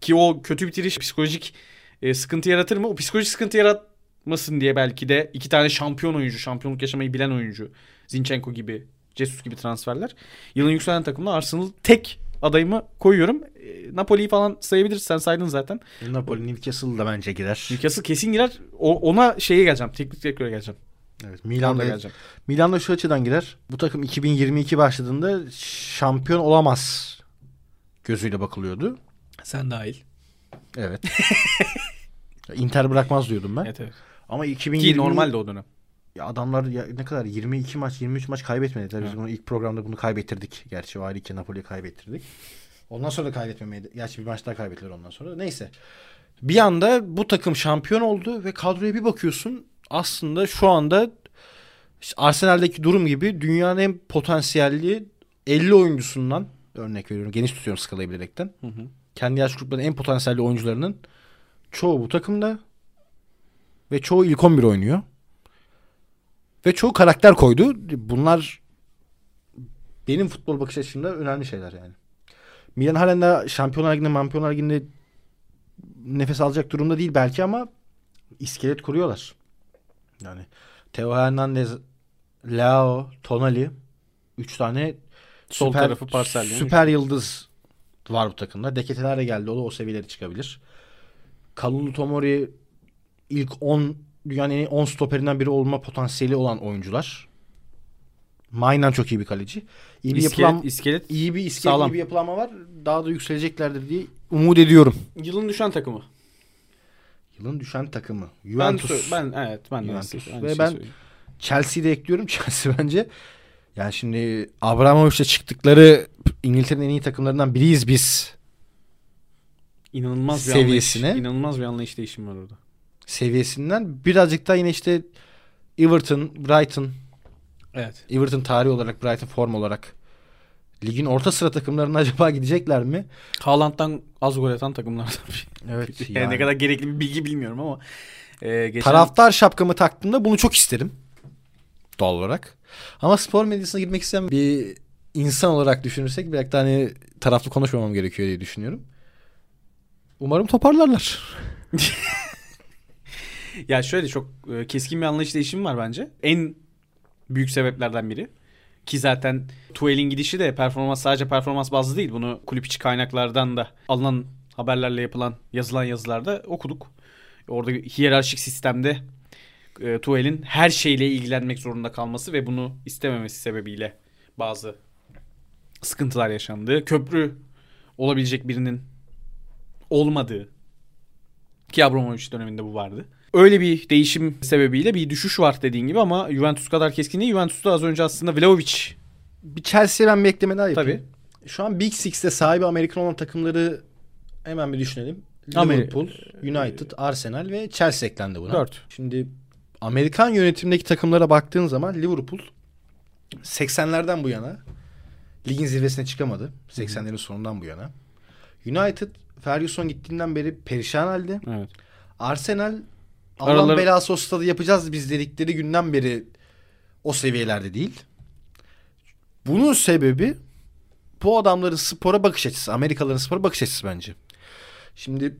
ki o kötü bitiriş psikolojik e, sıkıntı yaratır mı? O psikolojik sıkıntı yaratmasın diye belki de iki tane şampiyon oyuncu, şampiyonluk yaşamayı bilen oyuncu Zinchenko gibi, Jesus gibi transferler. Yılın yükselen takımına Arsenal tek adayımı koyuyorum. E, Napoli'yi falan sayabiliriz. Sen saydın zaten. Napoli Newcastle da bence girer. Newcastle kesin girer. O, ona şeye geleceğim. Teknik direktöre geleceğim. Evet, Milan'da Milan'da geleceğim. Milan'da şu açıdan girer. Bu takım 2022 başladığında şampiyon olamaz gözüyle bakılıyordu. Sen dahil. Evet. (laughs) Inter bırakmaz diyordum ben. Evet evet. Ama 2020 Ki normalde o dönem. Ya adamlar ya ne kadar 22 maç 23 maç kaybetmediler. Biz Evet. bunu ilk programda bunu kaybettirdik. Gerçi o ayrı ki Napoli'yi kaybettirdik. Ondan sonra da kaybetmemeydi. Gerçi bir maç daha kaybettiler ondan sonra. Neyse. Bir anda bu takım şampiyon oldu ve kadroya bir bakıyorsun. Aslında şu anda işte Arsenal'deki durum gibi dünyanın en potansiyelli 50 oyuncusundan örnek veriyorum. Geniş tutuyorum skalayı bilerekten. Hı hı. Kendi yaş gruplarının en potansiyelli oyuncularının çoğu bu takımda ve çoğu ilk 11 oynuyor. Ve çoğu karakter koydu. Bunlar benim futbol bakış açımda önemli şeyler yani. Milan halen daha Şampiyonlar Ligi'nde, Şampiyonlar Ligi'nde nefes alacak durumda değil belki ama iskelet kuruyorlar. Yani Theo Hernandez, Leao, Tonali üç tane Sol süper, tarafı parselleyen Süper yıldız var bu takımda. Deketeler de geldi. O da o seviyelere çıkabilir. Kalulu Tomori ilk 10 dünyanın en iyi 10 stoperinden biri olma potansiyeli olan oyuncular. Maynan çok iyi bir kaleci. İyi bir İskelet, yapılan iskelet iyi bir iskelet, Sağlam. iyi bir yapılanma var. Daha da yükseleceklerdir diye umut ediyorum. Yılın düşen takımı. Yılın düşen takımı. Ben, Juventus. sö- ben evet ben Juventus. aynı Ve şeyi ben- söyleyeyim. Chelsea'yi de ekliyorum. (laughs) Chelsea bence yani şimdi Abramovich'le çıktıkları İngiltere'nin en iyi takımlarından biriyiz biz inanılmaz bir seviyesine- anlayış, inanılmaz bir anlayış değişimi var orada. Seviyesinden birazcık daha yine işte Everton, Brighton, Evet. Everton tarihi olarak, Brighton form olarak ligin orta sıra takımlarına (laughs) acaba gidecekler mi? Haaland'dan az gol atan takımlardan biri. Evet. (laughs) Yani ne kadar gerekli bir bilgi bilmiyorum ama. E, geçen... Taraftar şapkamı taktığımda bunu çok isterim. Doğal olarak. Ama spor medyasına girmek isteyen bir insan olarak düşünürsek belki de hani taraflı konuşmamam gerekiyor diye düşünüyorum. Umarım toparlarlar. (laughs) (laughs) Ya şöyle çok e, keskin bir anlayış değişimi var bence. En büyük sebeplerden biri. Ki zaten Tuel'in gidişi de performans sadece performans bazlı değil. Bunu kulüp içi kaynaklardan da alınan haberlerle yapılan yazılan yazılarda okuduk. Orada hiyerarşik sistemde e, Tuhel'in her şeyle ilgilenmek zorunda kalması ve bunu istememesi sebebiyle bazı sıkıntılar yaşandığı, köprü olabilecek birinin olmadığı ki Abramovich döneminde bu vardı. Öyle bir değişim sebebiyle bir düşüş var dediğin gibi ama Juventus kadar keskin değil. Juventus'ta az önce aslında Vlahovic Bir Chelsea'ye ben bir ekleme daha yapayım. tabii. Şu an Big Six'te sahibi Amerikan olan takımları hemen bir düşünelim. Liverpool, United, Arsenal ve Chelsea eklendi buna. 4. Şimdi Amerikan yönetimindeki takımlara baktığın zaman Liverpool 80'lerden bu yana ligin zirvesine çıkamadı. 80'lerin sonundan bu yana. United Ferguson gittiğinden beri perişan halde. Evet. Arsenal Allah Araları- belası o stadı yapacağız biz dedikleri günden beri o seviyelerde değil. Bunun sebebi bu adamların spora bakış açısı. Amerikalıların spora bakış açısı bence. Şimdi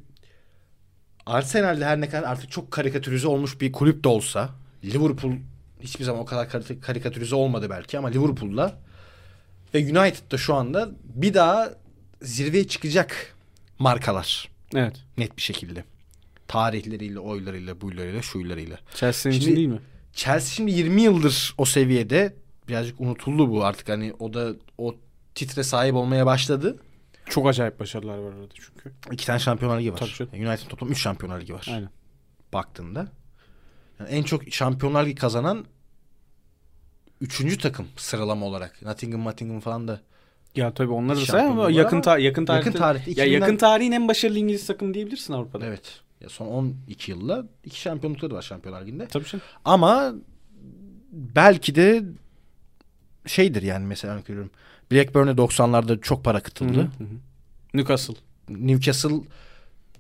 Arsenal'de her ne kadar artık çok karikatürize olmuş bir kulüp de olsa Liverpool hiçbir zaman o kadar kar- karikatürize olmadı belki ama Liverpool'la ve United'da şu anda bir daha zirveye çıkacak markalar Evet. net bir şekilde. Tarihleriyle, oylarıyla, buylarıyla, şuylarıyla. Chelsea'nin için değil mi? Chelsea şimdi 20 yıldır o seviyede. Birazcık unutuldu bu artık hani o da o titre sahip olmaya başladı. Çok acayip başarılar var orada çünkü. İki tane Şampiyonlar Ligi var. Tabii canım. United toplam 3 Şampiyonlar Ligi var. Aynen. Baktığında. Yani en çok Şampiyonlar Ligi kazanan üçüncü takım sıralama olarak. Nottingham, Nottingham falan da Ya tabii onları da say Şampiyonluğu ama var yakın ta- yakın tarihte. yakın tarihte ya 2000'den yakın tarihin en başarılı İngiliz takımı diyebilirsin Avrupa'da. Evet. Ya son 12 yılla iki şampiyonlukları var Şampiyonlar Ligi'nde. Tabii canım. Ama belki de şeydir yani mesela veriyorum. Blackburn'e 90'larda çok para kıtıldı. Hı hı. Newcastle. Newcastle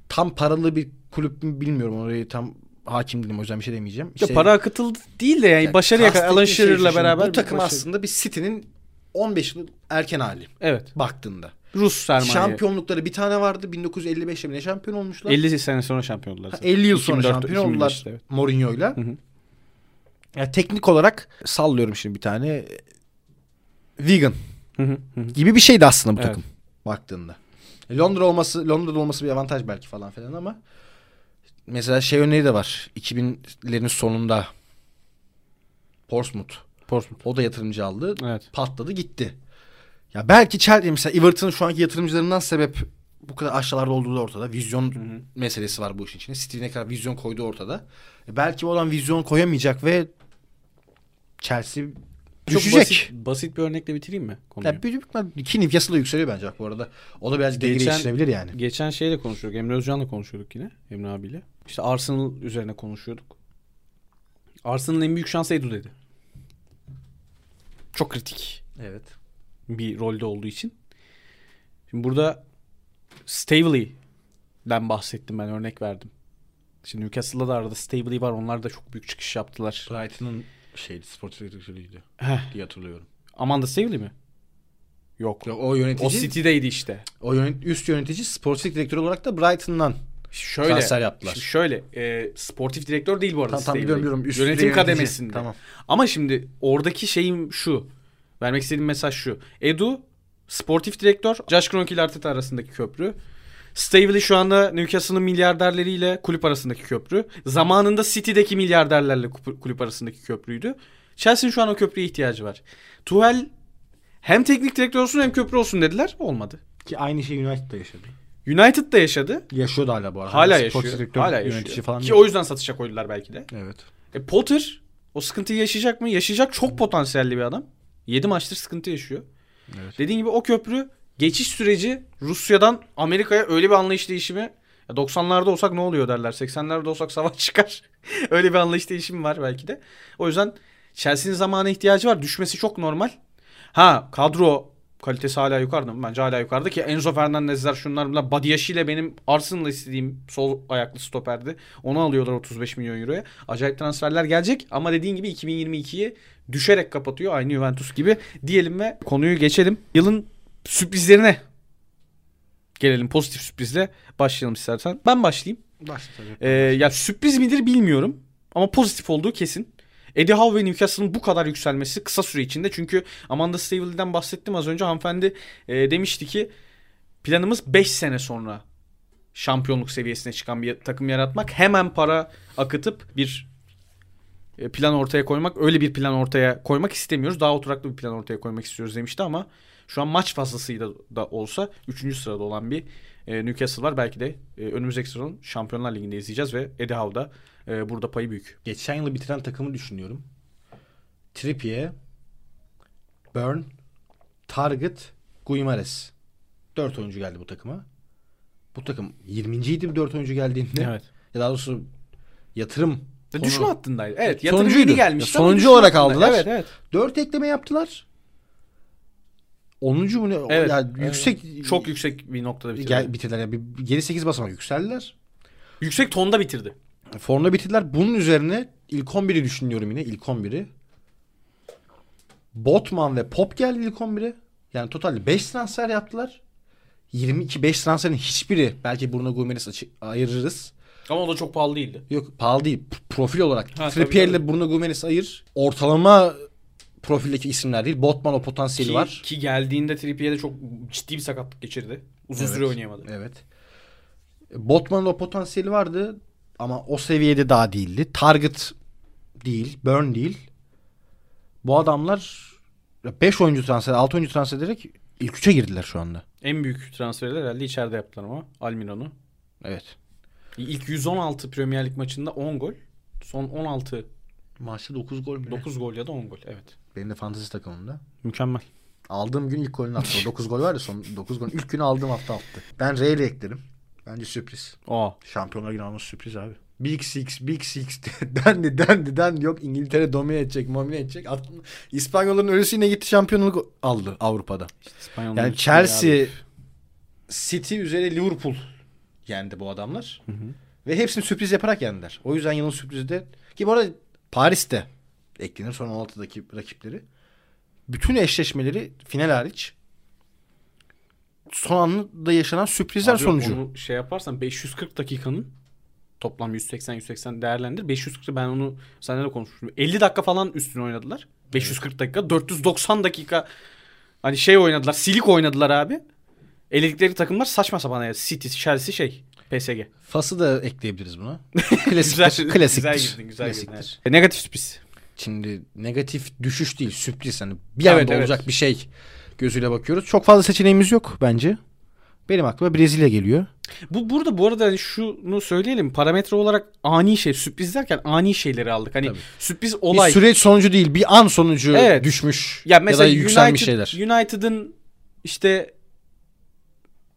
tam paralı bir kulüp mü bilmiyorum. Orayı tam hakim değilim o yüzden bir şey demeyeceğim. Ya İşte- para akıtıldı değil de yani Yani başarı yakaladı. kastettiğim Alan şey Shearer'la beraber. Bu takım başarı- aslında bir City'nin 15 yıl erken hali Evet. baktığında. Rus sermaye. Şampiyonlukları bir tane vardı. 1955'te mi ne şampiyon olmuşlar? 50 sene sonra şampiyon oldular. Ha, zaten. 50 yıl sonra 2004, şampiyon 2005'te, oldular evet. Mourinho'yla. Hı hı. Yani teknik olarak sallıyorum şimdi bir tane vegan Hı hı, hı hı. gibi bir şeydi aslında bu Evet. takım baktığında. E, Londra olması Londra'da olması bir avantaj belki falan filan ama mesela şey örneği de var. 2000'lerin sonunda Portsmouth. Portsmouth. O da yatırımcı aldı. Evet. Patladı gitti. Ya belki Chelsea mesela Everton'ın şu anki yatırımcılarından sebep bu kadar aşağılarda olduğu da ortada. Vizyon Hı hı. meselesi var bu işin içine. City ne kadar vizyon koyduğu ortada. E belki adam vizyon koyamayacak ve Chelsea Çok düşecek. basit, basit bir örnekle bitireyim mi konuyu? Ya büyük ihtimal- ki Newcastle yükseliyor bence bak bu arada. O da dengeli Geçen- geçirebilir yani. Geçen şeyle konuşuyorduk. Emre Özcan'la konuşuyorduk yine. Emre abiyle. İşte Arsenal üzerine konuşuyorduk. Arsenal'ın en büyük şansı Edu dedi. Çok kritik Evet. Bir rolde olduğu için. Şimdi burada Staveley'den bahsettim ben örnek verdim. Şimdi Newcastle'da da arada Staveley var. Onlar da çok büyük çıkış yaptılar. Brighton'ın şeydi sportif direktörüydü diye hatırlıyorum. Amanda Staveley mi? Yok. Yok, o yönetici O City'deydi işte. o yönet, üst yönetici sportif direktör olarak da Brighton'dan Şöyle. transfer yaptılar. Şimdi şöyle. e, sportif direktör değil bu arada Tam, tam Staveley. biliyorum biliyorum. Üst Yönetim yönetici. kademesinde. Tamam. Ama şimdi oradaki şeyim şu. Vermek istediğim mesaj şu. Edu sportif direktör. Josh Kroenke ile Arteta arasındaki köprü. Staveley şu anda Newcastle'ın milyarderleriyle kulüp arasındaki köprü. Zamanında City'deki milyarderlerle kulüp arasındaki köprüydü. Chelsea'nin şu an o köprüye ihtiyacı var. Tuchel hem teknik direktör olsun hem köprü olsun dediler. Olmadı. Ki aynı şey United'da yaşadı. United da yaşadı. Yaşıyor da hala bu arada. Hala sportif yaşıyor. direktör, Hala yaşıyor. falan Ki değil. o yüzden satışa koydular belki de. Evet. E Potter o sıkıntıyı yaşayacak mı? Yaşayacak. Çok potansiyelli bir adam. 7 maçtır sıkıntı yaşıyor. Evet. Dediğin gibi o köprü geçiş süreci Rusya'dan Amerika'ya öyle bir anlayış değişimi ya 90'larda olsak ne oluyor derler. 80'lerde olsak savaş (laughs) çıkar. öyle bir anlayış değişimi var belki de. O yüzden Chelsea'nin zamana ihtiyacı var. Düşmesi çok normal. Ha kadro kalitesi hala yukarıda mı? Bence hala yukarıda ki Enzo Fernandez'ler şunlar bunlar. Badiaşi ile benim Arsenal'da istediğim sol ayaklı stoperdi. Onu alıyorlar 35 milyon euroya. Acayip transferler gelecek ama dediğin gibi 2022'yi düşerek kapatıyor. Aynı Juventus gibi diyelim ve konuyu geçelim. Yılın sürprizlerine gelelim. Pozitif sürprizle başlayalım istersen. Ben başlayayım. Başla. Ee, ya sürpriz midir bilmiyorum. Ama pozitif olduğu kesin. Eddie Howe ve Newcastle'ın bu kadar yükselmesi kısa süre içinde. Çünkü Amanda Staveley'den bahsettim az önce. Hanımefendi e, demişti ki planımız 5 sene sonra şampiyonluk seviyesine çıkan bir takım yaratmak. Hemen para akıtıp bir plan ortaya koymak öyle bir plan ortaya koymak istemiyoruz. Daha oturaklı bir plan ortaya koymak istiyoruz demişti ama şu an maç fazlasıyla da olsa 3. sırada olan bir e, Newcastle var. Belki de e, önümüzdeki sezon Şampiyonlar Ligi'nde izleyeceğiz ve Eddie Howe'da e, burada payı büyük. Geçen yılı bitiren takımı düşünüyorum. Trippier, Burn, Target, Guimares. 4 oyuncu geldi bu takıma. Bu takım 20. idi 4 oyuncu geldiğinde. Evet. Ya daha doğrusu yatırım Ve Konu- Düşme hattındaydı. Evet. Yatırım Sonuncuydu. yeni sonuncu olarak aldılar. Evet evet. 4 ekleme yaptılar. 10. mu ne? Evet. Yani Evet. yüksek Çok yüksek bir noktada bitirdi. gel, bitirdiler. Yani bir, geri 8 basamak yükseldiler. Yüksek tonda bitirdi. Formda bitirdiler. Bunun üzerine ilk 11'i düşünüyorum yine. ilk 11'i. Botman ve Pop geldi ilk 11'e. Yani totalde 5 transfer yaptılar. 22 5 transferin hiçbiri belki Bruno Gomes açı- ayırırız. Ama o da çok pahalı değildi. Yok pahalı değil. Profil olarak. Ha, Trippier ile Bruno Gomes ayır. Ortalama profildeki isimler değil. Botman o potansiyeli Ki, var. ki geldiğinde Trippier'de çok ciddi bir sakatlık geçirdi. Uzun Evet. süre oynayamadı. Evet. Botman'ın o potansiyeli vardı ama o seviyede daha değildi. Target değil, Burn değil. Bu adamlar 5 oyuncu transfer, 6 oyuncu transfer ederek ilk 3'e girdiler şu anda. En büyük transferi de herhalde içeride yaptılar ama Almiron'u. Evet. İlk 116 Premier Lig maçında 10 gol. Son 16 Maçta 9 gol mü? 9 gol ya da 10 gol. Evet. Benim de fantezi takımımda. Mükemmel. Aldığım gün ilk golünü attı. 9 gol var ya son 9 gol. İlk günü aldığım hafta attı. Ben R ile eklerim. Bence sürpriz. Aa. Şampiyonlar Ligi alması sürpriz abi. Big Six, Big Six (laughs) dendi dendi dendi yok İngiltere domine edecek, domine edecek. İspanyolların ölüsü yine gitti şampiyonluk aldı Avrupa'da. İspanyol Yani Chelsea. City üzeri Liverpool yendi bu adamlar. hı. Ve hepsini sürpriz yaparak yendiler. O yüzden yılın sürprizi de ki bu arada Paris'te eklenir son 16'daki rakipleri. Bütün eşleşmeleri final hariç son anda yaşanan sürprizler Abi sonucu. Onu şey yaparsan 540 dakikanın toplam 180 180 değerlendir. 540 ben onu seninle de konuşmuştum. 50 dakika falan üstüne oynadılar. 540 dakika 490 dakika hani şey oynadılar. Silik oynadılar abi. Eledikleri takımlar saçma sapan yani. City, Chelsea şey PSG. Fas'ı da ekleyebiliriz buna. (laughs) Klasiktir. güzel, klasiktir. güzel girdin, güzel girdin. klasiktir. evet. E, negatif sürpriz. Şimdi negatif düşüş değil sürpriz hani bir Evet, anda evet. olacak bir şey gözüyle bakıyoruz. Çok fazla seçeneğimiz yok bence. Benim aklıma Brezilya geliyor. Bu burada bu arada hani şunu söyleyelim. Parametre olarak ani şey sürpriz derken ani şeyleri aldık. Hani Tabii. sürpriz olay. Bir süreç sonucu değil bir an sonucu Evet. düşmüş Ya mesela ya da yükselmiş United, şeyler. United'ın işte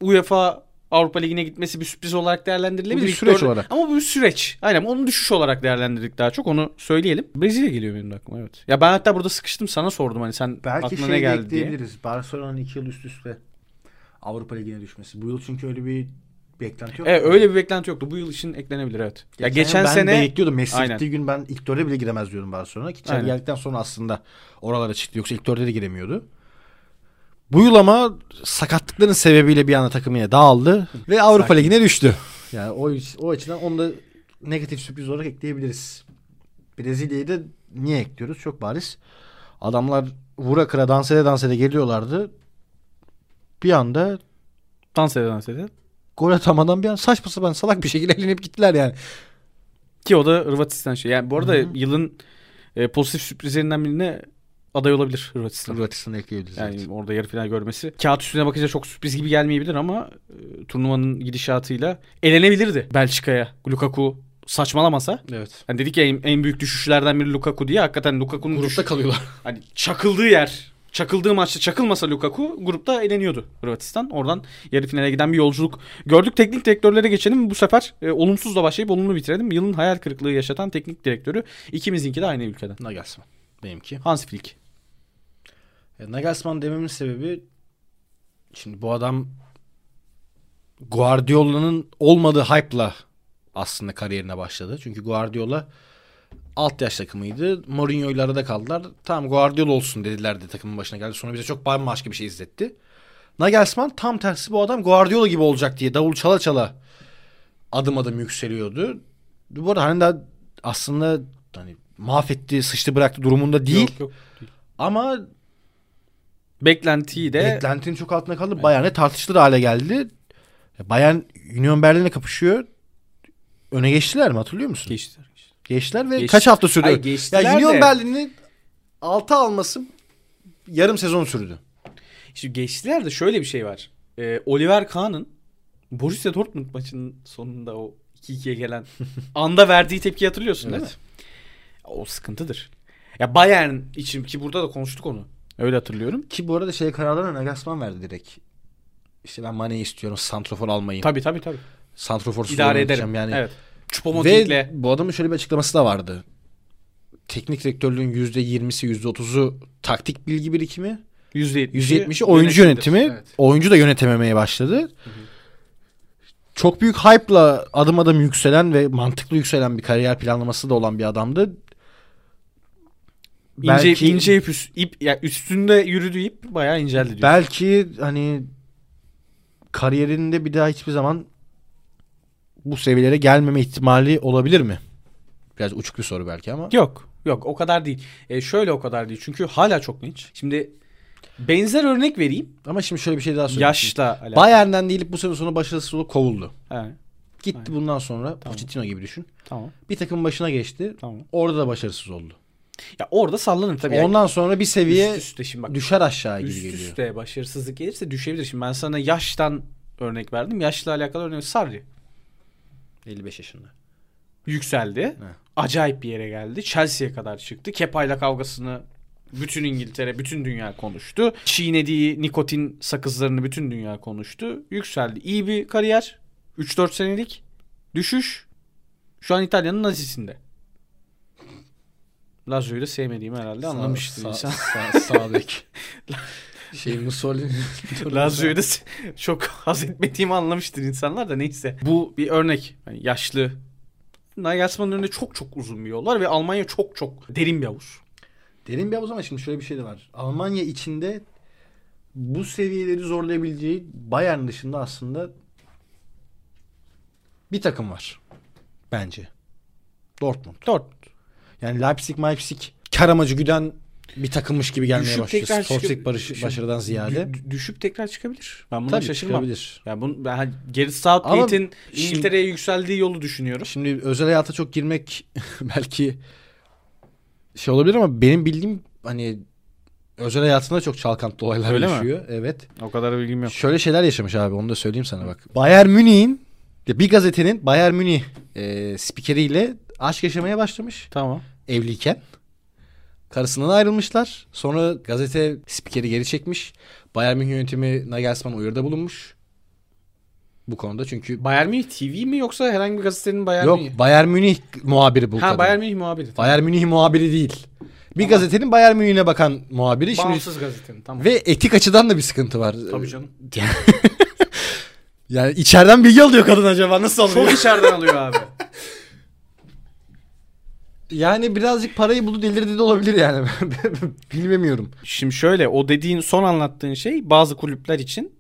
UEFA Avrupa Ligi'ne gitmesi bir sürpriz olarak değerlendirilebilir. Bu bir süreç olarak. Ama bu bir süreç. Aynen onu düşüş olarak değerlendirdik daha çok onu söyleyelim. Brezilya geliyor benim de aklıma evet. Ya ben hatta burada sıkıştım sana sordum hani sen Belki aklına şey ne geldi diye. ekleyebiliriz. Barcelona'nın iki yıl üst üste Avrupa Ligi'ne düşmesi. Bu yıl çünkü öyle bir beklenti yok. Evet öyle bir beklenti yoktu. Bu yıl için eklenebilir evet. Ya geçen ben sene bekliyordum. Messi Aynen. gittiği gün ben ilk dörde bile giremez diyordum Barcelona. Ki içeri Aynen. geldikten sonra aslında oralara çıktı. Yoksa ilk dörde de giremiyordu. Bu yıl ama sakatlıkların sebebiyle bir anda takım yine dağıldı ve Avrupa Sakin. Ligi'ne düştü. Yani o o açıdan onu da negatif sürpriz olarak ekleyebiliriz. Brezilya'yı da niye ekliyoruz? Çok bariz. Adamlar vura kıra dans ede dans ede geliyorlardı. Bir anda dans ede dans ede. gol atamadan bir an saçma sapan salak bir şekilde elenip gittiler yani. Ki o da Hırvatistan şey. Yani bu arada Hı hı. yılın e, pozitif sürprizlerinden birine aday olabilir Hırvatistan. Hırvatistan'ı ekleyebiliriz. Yani evet. orada yarı final görmesi. Kağıt üstüne bakınca çok sürpriz gibi gelmeyebilir ama e, turnuvanın gidişatıyla elenebilirdi Belçika'ya. Lukaku saçmalamasa. Evet. Hani dedik ya en, en büyük düşüşlerden biri Lukaku diye. Hakikaten Lukaku'nun Grupta düş- kalıyorlar. (laughs) hani çakıldığı yer çakıldığı maçta çakılmasa Lukaku grupta eleniyordu Hırvatistan. Oradan yarı finale giden bir yolculuk gördük. Teknik direktörlere geçelim. Bu sefer e, olumsuz da başlayıp olumlu bitirelim. Yılın hayal kırıklığı yaşatan teknik direktörü ikimizinki de aynı ülkeden. Nagelsmann. Benimki. Hans Flick. E, Nagelsmann dememin sebebi şimdi bu adam Guardiola'nın olmadığı hype'la aslında kariyerine başladı. Çünkü Guardiola alt yaş takımıydı. Mourinho ile arada kaldılar. Tamam Guardiola olsun dediler de takımın başına geldi. Sonra bize çok bambaşka bir şey izletti. Nagelsmann tam tersi bu adam Guardiola gibi olacak diye davul çala çala adım adım yükseliyordu. Bu arada hani da aslında hani mahvetti, sıçtı bıraktı durumunda değil. Yok, yok, değil. Ama Beklentiyi de beklentinin çok altında kaldı. Bayern'e tartışılır hale geldi. Bayern Union Berlin'le kapışıyor. Öne geçtiler mi hatırlıyor musun? geçti. Geçtiler ve Geç- kaç hafta sürdü? Hayır, geçtiler ya Union de- Berlin'i 6 alması yarım sezon sürdü. Şimdi geçtiler de şöyle bir şey var. Ee, Oliver Kahn'ın Borussia Dortmund maçının sonunda o 2-2'ye gelen (laughs) anda verdiği tepki hatırlıyorsun değil mi? Evet. O sıkıntıdır. Ya Bayern için ki burada da konuştuk onu. Öyle hatırlıyorum. Ki bu arada şey kararlarına Nagelsmann verdi direkt. İşte ben Mane'yi istiyorum. Santrofor almayın. Tabii tabii tabii. Santrofor İdare ederim. Yani. Evet. Ve bu adamın şöyle bir açıklaması da vardı. Teknik direktörlüğün %20'si %30'u taktik bilgi birikimi. %70'i, %70'i oyuncu yönetimi. Evet. Oyuncu da yönetememeye başladı. Çok büyük hype'la adım adım yükselen ve mantıklı yükselen bir kariyer planlaması da olan bir adamdı. İnce, Belki- ince ip, üst- ip ya üstünde yürüdüğü ip bayağı inceldi diyor. Belki hani kariyerinde bir daha hiçbir zaman bu seviyelere gelmeme ihtimali olabilir mi? Biraz uçuk bir soru belki ama. Yok yok o kadar değil. E, şöyle o kadar değil. Çünkü hala çok genç. Şimdi benzer örnek vereyim. Ama şimdi şöyle bir şey daha söyleyeyim. Yaşla alakalı. Bayern'den değilip bu sene sonu başarısız olup kovuldu. He, Gitti Aynen. bundan sonra Pochettino gibi düşün. tamam Bir takım başına geçti. tamam. Orada da başarısız oldu. Ya orada sallanır tabii. Ondan sonra bir seviye üst üste şimdi bak. düşer aşağı gibi üst geliyor. üste başarısızlık gelirse düşebilir. Şimdi ben sana yaştan örnek verdim. Yaşla alakalı örnek Sarri 55 yaşında. yükseldi. Acayip bir yere geldi. Chelsea'ye kadar çıktı. Kepa'yla kavgasını bütün İngiltere, bütün dünya konuştu. Çiğnediği nikotin sakızlarını bütün dünya konuştu. Yükseldi. İyi bir kariyer. 3-4 senelik düşüş. Şu an İtalya'nın nazisinde. Lazio'yu da sevmediğimi herhalde anlamıştır sağ, insan. Sağ, sağ bek. (laughs) şey Mussolini. (laughs) Lazio'yu da çok haz etmediğimi anlamıştır insanlar da neyse. Bu bir örnek. Yani yaşlı. Nagelsmann'ın önünde çok çok uzun bir yol var ve Almanya çok çok derin bir havuz. Derin bir havuz ama şimdi şöyle bir şey de var. Almanya içinde bu seviyeleri zorlayabileceği Bayern dışında aslında bir takım var. Bence. Dortmund. Dört. Yani Leipzig, Leipzig kar amacı güden bir takımmış gibi gelmeye Düşüp başlıyor. tekrar barış, başarıdan ziyade. dü- düşüp tekrar çıkabilir. Ben buna Tabii şaşırmam. çıkabilir. Ya bunu ben Gareth Southgate'in İngiltere'ye yükseldiği yolu düşünüyorum. Şimdi özel hayata çok girmek (laughs) belki şey olabilir ama benim bildiğim hani özel hayatında çok çalkantılı olaylar Öyle mi? yaşıyor. Evet. O kadar bilgim yok. Şöyle şeyler yaşamış abi onu da söyleyeyim sana bak. Bayern Münih'in bir gazetenin Bayern Münih e, spikeriyle aşk yaşamaya başlamış Tamam. evliyken. Karısından ayrılmışlar. Sonra gazete spikeri geri çekmiş. Bayern Münih yönetimi Nagelsmann uyarıda bulunmuş. Bu konuda çünkü Bayern Münih TV mi yoksa herhangi bir gazetenin Bayern yok Münih? Bayern Münih muhabiri bu Ha kadın. Bayern Münih muhabiri. Tamam. Bayern Münih muhabiri değil. Bir gazetenin Bayern Münih'ine bakan muhabiri. Şimdi Bağımsız gazetenin tamam. ve etik açıdan da bir sıkıntı var. Tabii canım. (laughs) Yani içeriden bilgi alıyor kadın acaba nasıl alıyor? Çok içeriden alıyor abi. (laughs) Yani birazcık parayı buldu delirdi de olabilir yani. (laughs) Bilmiyorum. Şimdi şöyle o dediğin son anlattığın şey bazı kulüpler için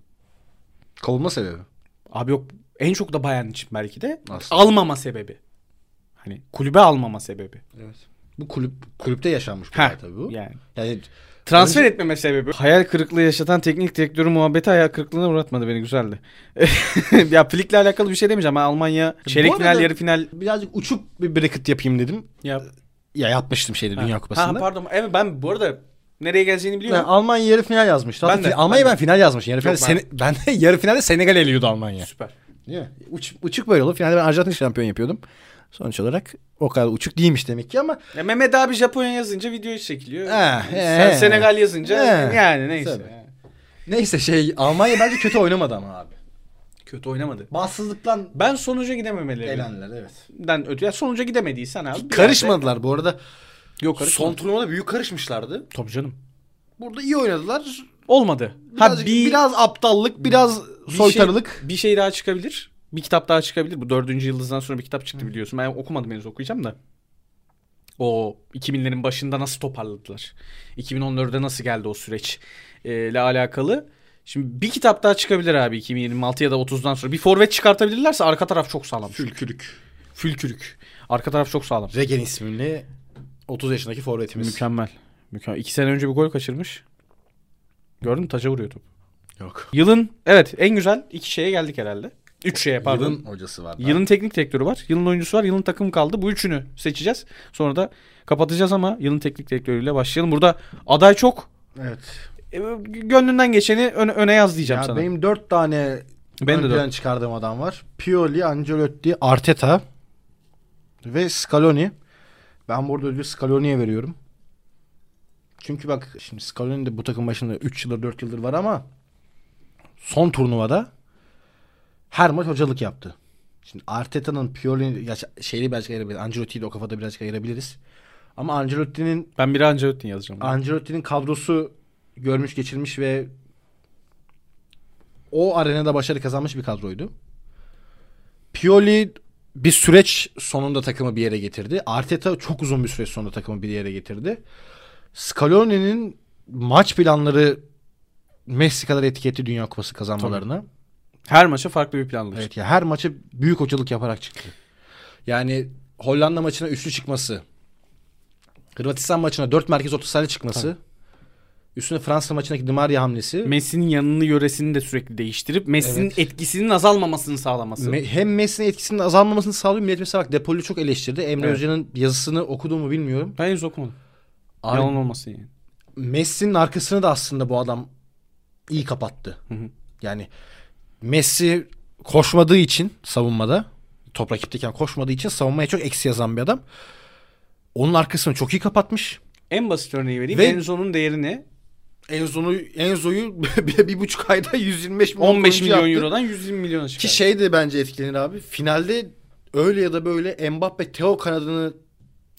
Kovulma sebebi. abi yok en çok da Bayern için belki de Aslında. almama sebebi. Hani kulübe almama sebebi. Evet. Bu kulüp kulüpte yaşanmış bir olay tabii bu. yani. Yani Transfer Önce- etmeme sebebi. Hayal kırıklığı yaşatan teknik direktörü muhabbeti hayal kırıklığına uğratmadı beni güzeldi. (laughs) ya Flick'le alakalı bir şey demeyeceğim. Ben Almanya çeyrek final yarı final birazcık uçuk bir bracket yapayım dedim. yap. Ya yapmıştım şeyde Dünya Ha, Kupası'nda. pardon. Evet ben bu arada nereye geleceğini biliyorum. Yani Almanya yarı final yazmıştı. Ben de, Almanya ben ben, final yazmışım. Yarı ben- Sene- (laughs) ben de yarı finalde Senegal eliyordu Almanya. Süper. Değil mi? Uç, uçuk böyle olur. Finalde ben Arjantin şampiyon yapıyordum. Sonuç olarak o kadar uçuk değilmiş demek ki ama Ya Mehmet abi Japonya yazınca video çekiliyor. Ha, Sen he. Senegal yazınca He. yani neyse. Tabii. neyse şey Almanya bence kötü oynamadı ama abi. Kötü oynamadı. Bahtsızlıktan Ben sonuca gidememeleri. elendiler evet. Den ötüyor. Ya sonuca gidemediysen abi. Karışmadılar bu arada. Yok karışmadı. Son turnuvada büyük karışmışlardı. Tabii canım. Burada iyi oynadılar. Olmadı. Biraz, ha bir, biraz aptallık, biraz bir soytarılık. Şey, bir şey daha çıkabilir. Bir kitap daha çıkabilir. Bu dördüncü yıldızdan sonra bir kitap çıktı biliyorsun. Ben okumadım henüz okuyacağım da. O 2000'lerin başında nasıl toparladılar? 2014'de nasıl geldi o süreç e, ile alakalı. Şimdi bir kitap daha çıkabilir abi 2026 ya da 30'dan sonra. Bir forvet çıkartabilirlerse arka taraf çok sağlam. Fülkülük. Fülkürük. Arka taraf çok sağlam. Regen ismini 30 yaşındaki forvetimiz. Mükemmel. Mükemmel. İki sene önce bir gol kaçırmış. Gördün mü? Taca vuruyor top. Yok. Yılın evet en güzel iki şeye geldik herhalde. 3 şeye pardon. Yılın hocası var. daha. Yılın teknik direktörü var. Yılın oyuncusu var. Yılın takım kaldı. Bu üçünü seçeceğiz. Sonra da kapatacağız ama yılın teknik direktörüyle başlayalım. Burada aday çok. Evet. E, Gönlünden geçeni öne, öne yaz diyeceğim Ya sana. benim dört tane Ben de dört. çıkardığım adam var. Pioli, Ancelotti, Arteta ve Scaloni. Ben burada ödülü Scaloni'ye veriyorum. Çünkü bak şimdi Scaloni de bu takım başında 3 yıldır 4 yıldır var ama son turnuvada her maç hocalık yaptı. Şimdi Arteta'nın Pioli ya şeyli birazcık ayırabiliriz. Ancelotti'yi de o kafada birazcık ayırabiliriz. Ama Ancelotti'nin Ben bir Ancelotti yazacağım. Ancelotti'nin kadrosu görmüş geçirmiş ve o arenada başarı kazanmış bir kadroydu. Pioli bir süreç sonunda takımı bir yere getirdi. Arteta çok uzun bir süreç sonunda takımı bir yere getirdi. Scaloni'nin maç planları Messi kadar etiketli Dünya Kupası kazanmalarına. Her maça farklı bir planlı. Evet ya her maçı büyük hocalık yaparak çıktı. Yani Hollanda maçına üçlü çıkması. Hırvatistan maçına dört merkez orta çıkması. Üstüne Fransa maçındaki Di Maria hamlesi. Messi'nin yanını yöresini de sürekli değiştirip Messi'nin Evet. etkisinin azalmamasını sağlaması. Me- hem Messi'nin etkisinin azalmamasını sağlıyor. Millet mesela bak Depol'ü çok eleştirdi. Emre Evet. Hoca'nın yazısını okuduğumu bilmiyorum. ben henüz okumadım. Abi, Yalan olmasın yani. Messi'nin arkasını da aslında bu adam iyi kapattı. Hı hı. Yani Messi koşmadığı için savunmada top rakipteyken koşmadığı için savunmaya çok eksi yazan bir adam. Onun arkasını çok iyi kapatmış. En basit örneği vereyim. Ve- Enzo'nun değerini Enzo'yu Enzo'yu (laughs) bir, bir buçuk ayda 125 milyon 15 oyuncu milyon yaptı. eurodan 120 milyona çıkardı. Ki şey de bence etkilenir abi. Finalde öyle ya da böyle Mbappe Theo kanadını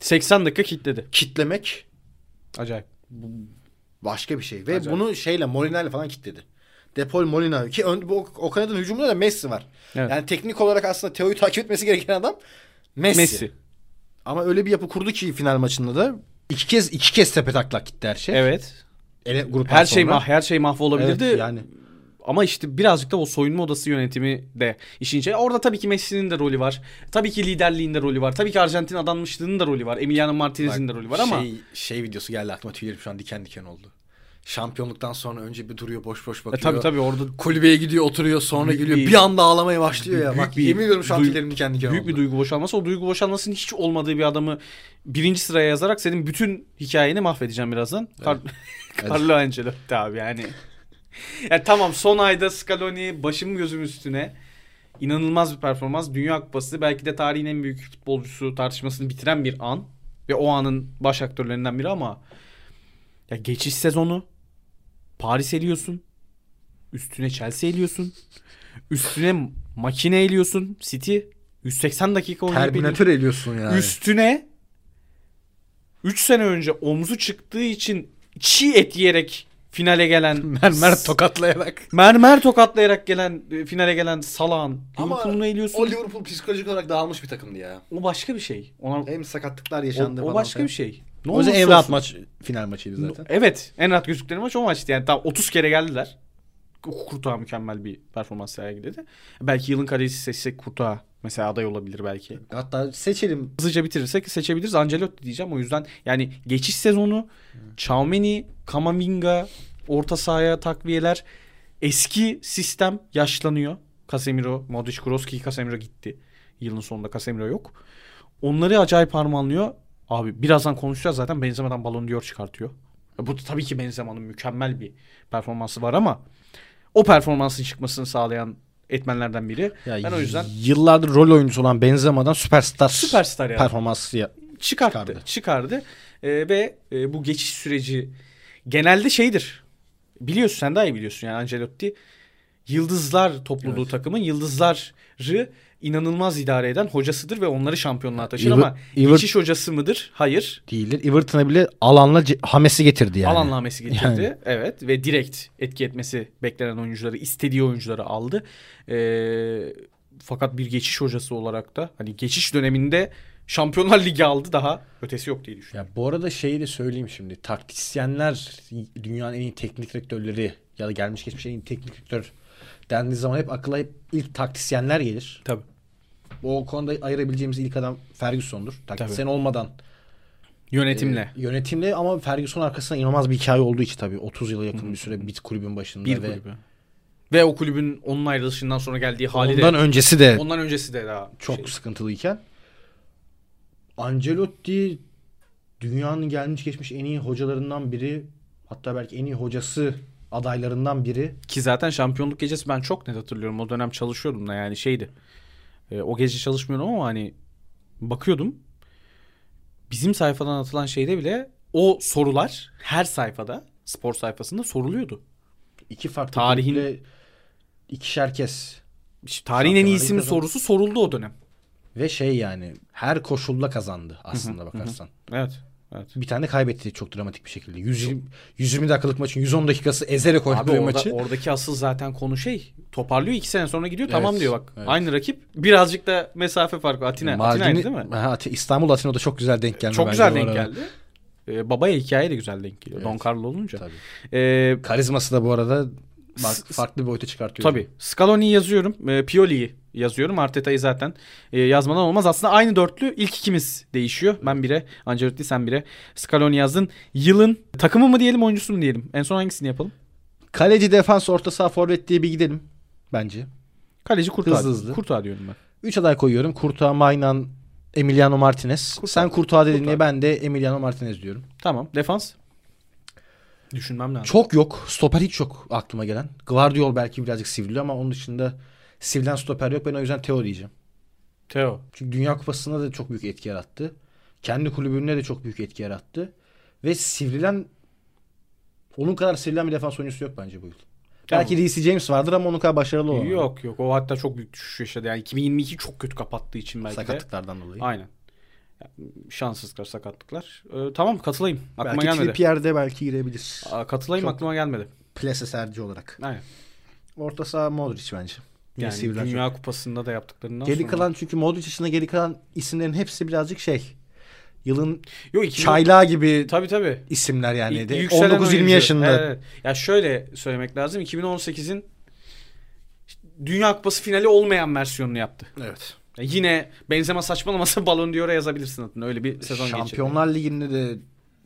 80 dakika kitledi. kitlemek Acayip. başka bir şey. Ve Acayip. bunu şeyle Molina ile falan kitledi. Depol Molina ki ön, bu, o kanadın hücumunda da Messi var. Evet. Yani teknik olarak aslında Theo'yu takip etmesi gereken adam Messi. Messi. Ama öyle bir yapı kurdu ki final maçında da iki kez iki kez tepe taklak gitti her şey. Evet. Ele, gruptan Her şey sonra. mah her şey mahvolabilirdi. Evet, yani Ama işte birazcık da o soyunma odası yönetimi de işin içine. Orada tabii ki Messi'nin de rolü var. Tabii ki liderliğin de rolü var. Tabii ki Arjantin adanmışlığının da rolü var. Emiliano Martinez'in de rolü var ama şey, şey videosu geldi aklıma tüylerim şu an diken diken oldu. Şampiyonluktan sonra önce bir duruyor boş boş e, bakıyor. tabii tabii orada Kulübeye gidiyor oturuyor sonra Büyük geliyor bir- bir, anda ağlamaya başlıyor ya. Bak bir yemin ediyorum şu an tüylerim diken diken büyük oldu. bir duygu boşalması. O duygu boşalmasının hiç olmadığı bir adamı birinci sıraya yazarak senin bütün hikayeni mahvedeceğim birazdan. Kar- (laughs) Carlo Ancelotti abi yani. (laughs) yani tamam son ayda Scaloni başım gözüm üstüne inanılmaz bir performans. Dünya Kupası belki de tarihin en büyük futbolcusu tartışmasını bitiren bir an. Ve o anın baş aktörlerinden biri ama ya geçiş sezonu Paris eliyorsun. Üstüne Chelsea eliyorsun. Üstüne makine eliyorsun. City 180 dakika oynayıp eliyor. Terminator ediyorsun yani. Üstüne 3 sene önce omzu çıktığı için çiğ et yiyerek finale gelen (laughs) mermer tokatlayarak. mermer tokatlayarak gelen e, finale gelen Salah'ın Ama Liverpool'unu eliyorsun. O O, Liverpool psikolojik olarak dağılmış bir takımdı ya. başka bir şey. Ona, Hem sakatlıklar o, yaşandı o falan başka bir şey. Ne O yüzden en rahat olsun. maç final maçıydı zaten. Evet. En rahat gözükleri maç o maçtı. Yani tam 30 kere geldiler. Kurtuğa mükemmel bir performans sergiledi. Belki yılın kalecisi seçsek Kurtuğa mesela aday olabilir belki. Hatta seçelim. hızlıca bitirirsek seçebiliriz. Ancelotti diyeceğim. O yüzden yani geçiş sezonu Chaumeni, Kamavinga, orta sahaya takviyeler eski sistem yaşlanıyor. Casemiro, Modric, Kroos ki Casemiro gitti. Yılın sonunda Casemiro yok. Onları acayip harmanlıyor. Abi birazdan konuşacağız zaten Benzema'dan Ballon d'Or çıkartıyor. Bu tabii ki Benzema'nın mükemmel bir performansı var ama o performansın çıkmasını sağlayan etmenlerden biri. Ya ben o yüzden yıllardır rol oyuncusu olan Benzema'dan süperstar, süperstar yani. performansı ya. çıkarttı. Çıkardı. Çıkardı. Ee, ve e, bu geçiş süreci genelde şeydir. Biliyorsun sen daha iyi biliyorsun yani Ancelotti yıldızlar topluluğu Evet. takımın yıldızları inanılmaz idare eden hocasıdır ve onları şampiyonluğa taşır Ever- ama Ever- geçiş hocası mıdır? Hayır. değildir. Everton'a bile alanla Hames'i getirdi yani. Alan namesi getirdi. Yani. Evet ve direkt etki etmesi beklenen oyuncuları, istediği oyuncuları aldı. Ee, fakat bir geçiş hocası olarak da hani geçiş döneminde Şampiyonlar Ligi aldı daha ötesi yok diye düşünüyorum. Ya bu arada şeyi de söyleyeyim şimdi. Taktisyenler dünyanın en iyi teknik direktörleri ya da gelmiş geçmiş en iyi teknik direktör dendiği zaman hep akılla hep ilk taktisyenler gelir. Tabii. O konuda ayırabileceğimiz ilk adam Ferguson'dur. Taktisyen olmadan Yönetimle. e, yönetimle ama Ferguson arkasında inanılmaz bir hikaye olduğu için tabii 30 yıla yakın bir süre bir kulübün başında bir ve kulübü. Ve o kulübün onun ayrılışından sonra geldiği hali Ondan de. öncesi de Ondan öncesi de daha çok şey. sıkıntılıyken Ancelotti dünyanın gelmiş geçmiş en iyi hocalarından biri hatta belki en iyi hocası adaylarından biri. Ki zaten şampiyonluk gecesi ben çok net hatırlıyorum. O dönem çalışıyordum da yani şeydi. E, o gece çalışmıyordum ama hani bakıyordum. Bizim sayfadan atılan şeyde bile o sorular her sayfada spor sayfasında soruluyordu. İki farklı Tarihin- kulüple ikişer kez İşte tarihin en iyi Şampiyonlar isim Ligi sorusu soruldu o dönem. ve şey yani her koşulda kazandı aslında bakarsan. Evet. Evet. Bir tane kaybetti çok dramatik bir şekilde. 120, 120 dakikalık maçın 110 dakikası ezerek oynadığı orada, maçı. oradaki asıl zaten konu şey toparlıyor iki sene sonra gidiyor Evet, tamam diyor bak. evet. Aynı rakip birazcık da mesafe farkı Atina. Maldini- Atina'ydı değil mi? Ha, İstanbul Atino'da çok güzel denk geldi. Çok güzel denk geldi. Ee, babaya hikaye de güzel denk geliyor. Evet. Don Carlo olunca. Tabii. Ee, Karizması da bu arada bak, farklı bir boyuta çıkartıyor. tabii. Scaloni'yi yazıyorum. E, Pioli'yi yazıyorum. Arteta'yı zaten e, yazmadan olmaz. Aslında aynı dörtlü ilk ikimiz değişiyor. Ben bire. Ancelotti sen bire. Scaloni yazdın. Yılın takımı mı diyelim oyuncusu mu diyelim? En son hangisini yapalım? Kaleci, defans, orta saha, forvet diye bir gidelim bence. Kaleci Kurtuğa. Hızlı hızlı. Kurtuğa diyorum ben. 3 aday koyuyorum. Kurtuğa, Maynan, Emiliano Martinez. Kurtuğa. Sen Kurtuğa dedin diye ben de Emiliano Martinez diyorum. Tamam. Defans. Düşünmem lazım. Çok yok. Stoper hiç yok aklıma gelen. Guardiol belki birazcık sivriliyor ama onun dışında sivrilen stoper yok. Ben o yüzden Teo diyeceğim. Teo. Çünkü Dünya Kupası'nda da çok büyük etki yarattı. Kendi kulübünde de çok büyük etki yarattı. Ve sivrilen onun kadar sivrilen bir defans oyuncusu yok bence bu yıl. Tamam. Belki DC James vardır ama onun kadar başarılı olamadı. Yok yok. O hatta çok büyük düşüş yaşadı. Yani 2022 çok kötü kapattığı için belki de. Sakatlıklardan dolayı. Aynen. Şanssızlıklar, sakatlıklar. Ee, tamam katılayım. Aklıma belki gelmedi. Trippier'de belki girebilir. Aa, katılayım Çok- aklıma gelmedi. Plase serci olarak. Aynen. Orta saha Modric bence. Yani sivrilen çok. Dünya Kupası'nda da yaptıklarından Geri sonra. kalan çünkü Modric dışında geri kalan isimlerin hepsi birazcık şey. Yılın Yok, 2000 çaylağı gibi Tabii tabii. isimler yani. Y- De. yükselen 19-20 oyuncu. yaşında. Evet, evet. Ya şöyle söylemek lazım. 2018'in Dünya Kupası finali olmayan versiyonunu yaptı. Evet. Yine Benzema saçmalamasa (laughs) Ballon d'Or'a yazabilirsin adını. Öyle bir sezon geçirdi. Şampiyonlar Ligi'nde de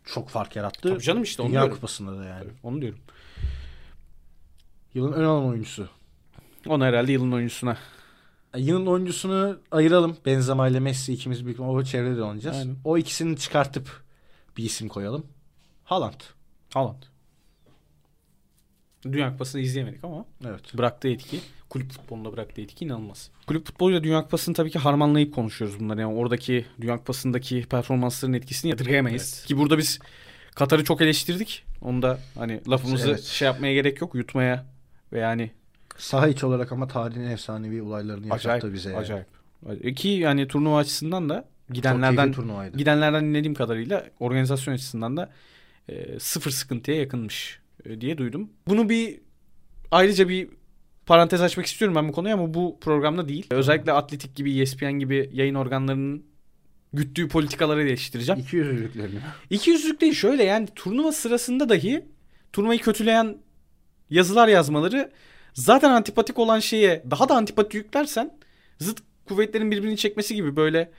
çok fark yarattı. Tabii canım işte onu Dünya diyorum. Kupası'nda da yani. Tabii, Onu diyorum. Yılın ön alan oyuncusu. Onu herhalde yılın oyuncusuna. Yılın oyuncusunu ayıralım. Benzema ile Messi ikimiz büyük o çevrede oynayacağız. Aynen. O ikisini çıkartıp bir isim koyalım. Haaland. Haaland. Dünya Kupası'nı izleyemedik ama Evet. bıraktığı etki, kulüp futbolunda bıraktığı etki inanılmaz. Kulüp futboluyla Dünya Kupası'nı tabii ki harmanlayıp konuşuyoruz bunları. Yani oradaki Dünya Kupası'ndaki performansların etkisini yadırgayamayız. Evet. Ki burada biz Katar'ı çok eleştirdik. Onu da hani lafımızı Evet. şey yapmaya gerek yok, yutmaya ve yani Saha içi olarak ama tarihin efsanevi olaylarını yaşattı acayip, bize. yani. acayip. E Ki yani turnuva açısından da gidenlerden gidenlerden dinlediğim kadarıyla organizasyon açısından da e, sıfır sıkıntıya yakınmış e, diye duydum. Bunu bir ayrıca bir parantez açmak istiyorum ben bu konuya ama bu programda değil. Özellikle Atletik gibi, ESPN gibi yayın organlarının güttüğü politikaları eleştireceğim. İki yüzlülüklerini. İki yüzlük değil şöyle yani turnuva sırasında dahi turnuvayı kötüleyen yazılar yazmaları zaten antipatik olan şeye daha da antipati yüklersen zıt kuvvetlerin birbirini çekmesi gibi böyle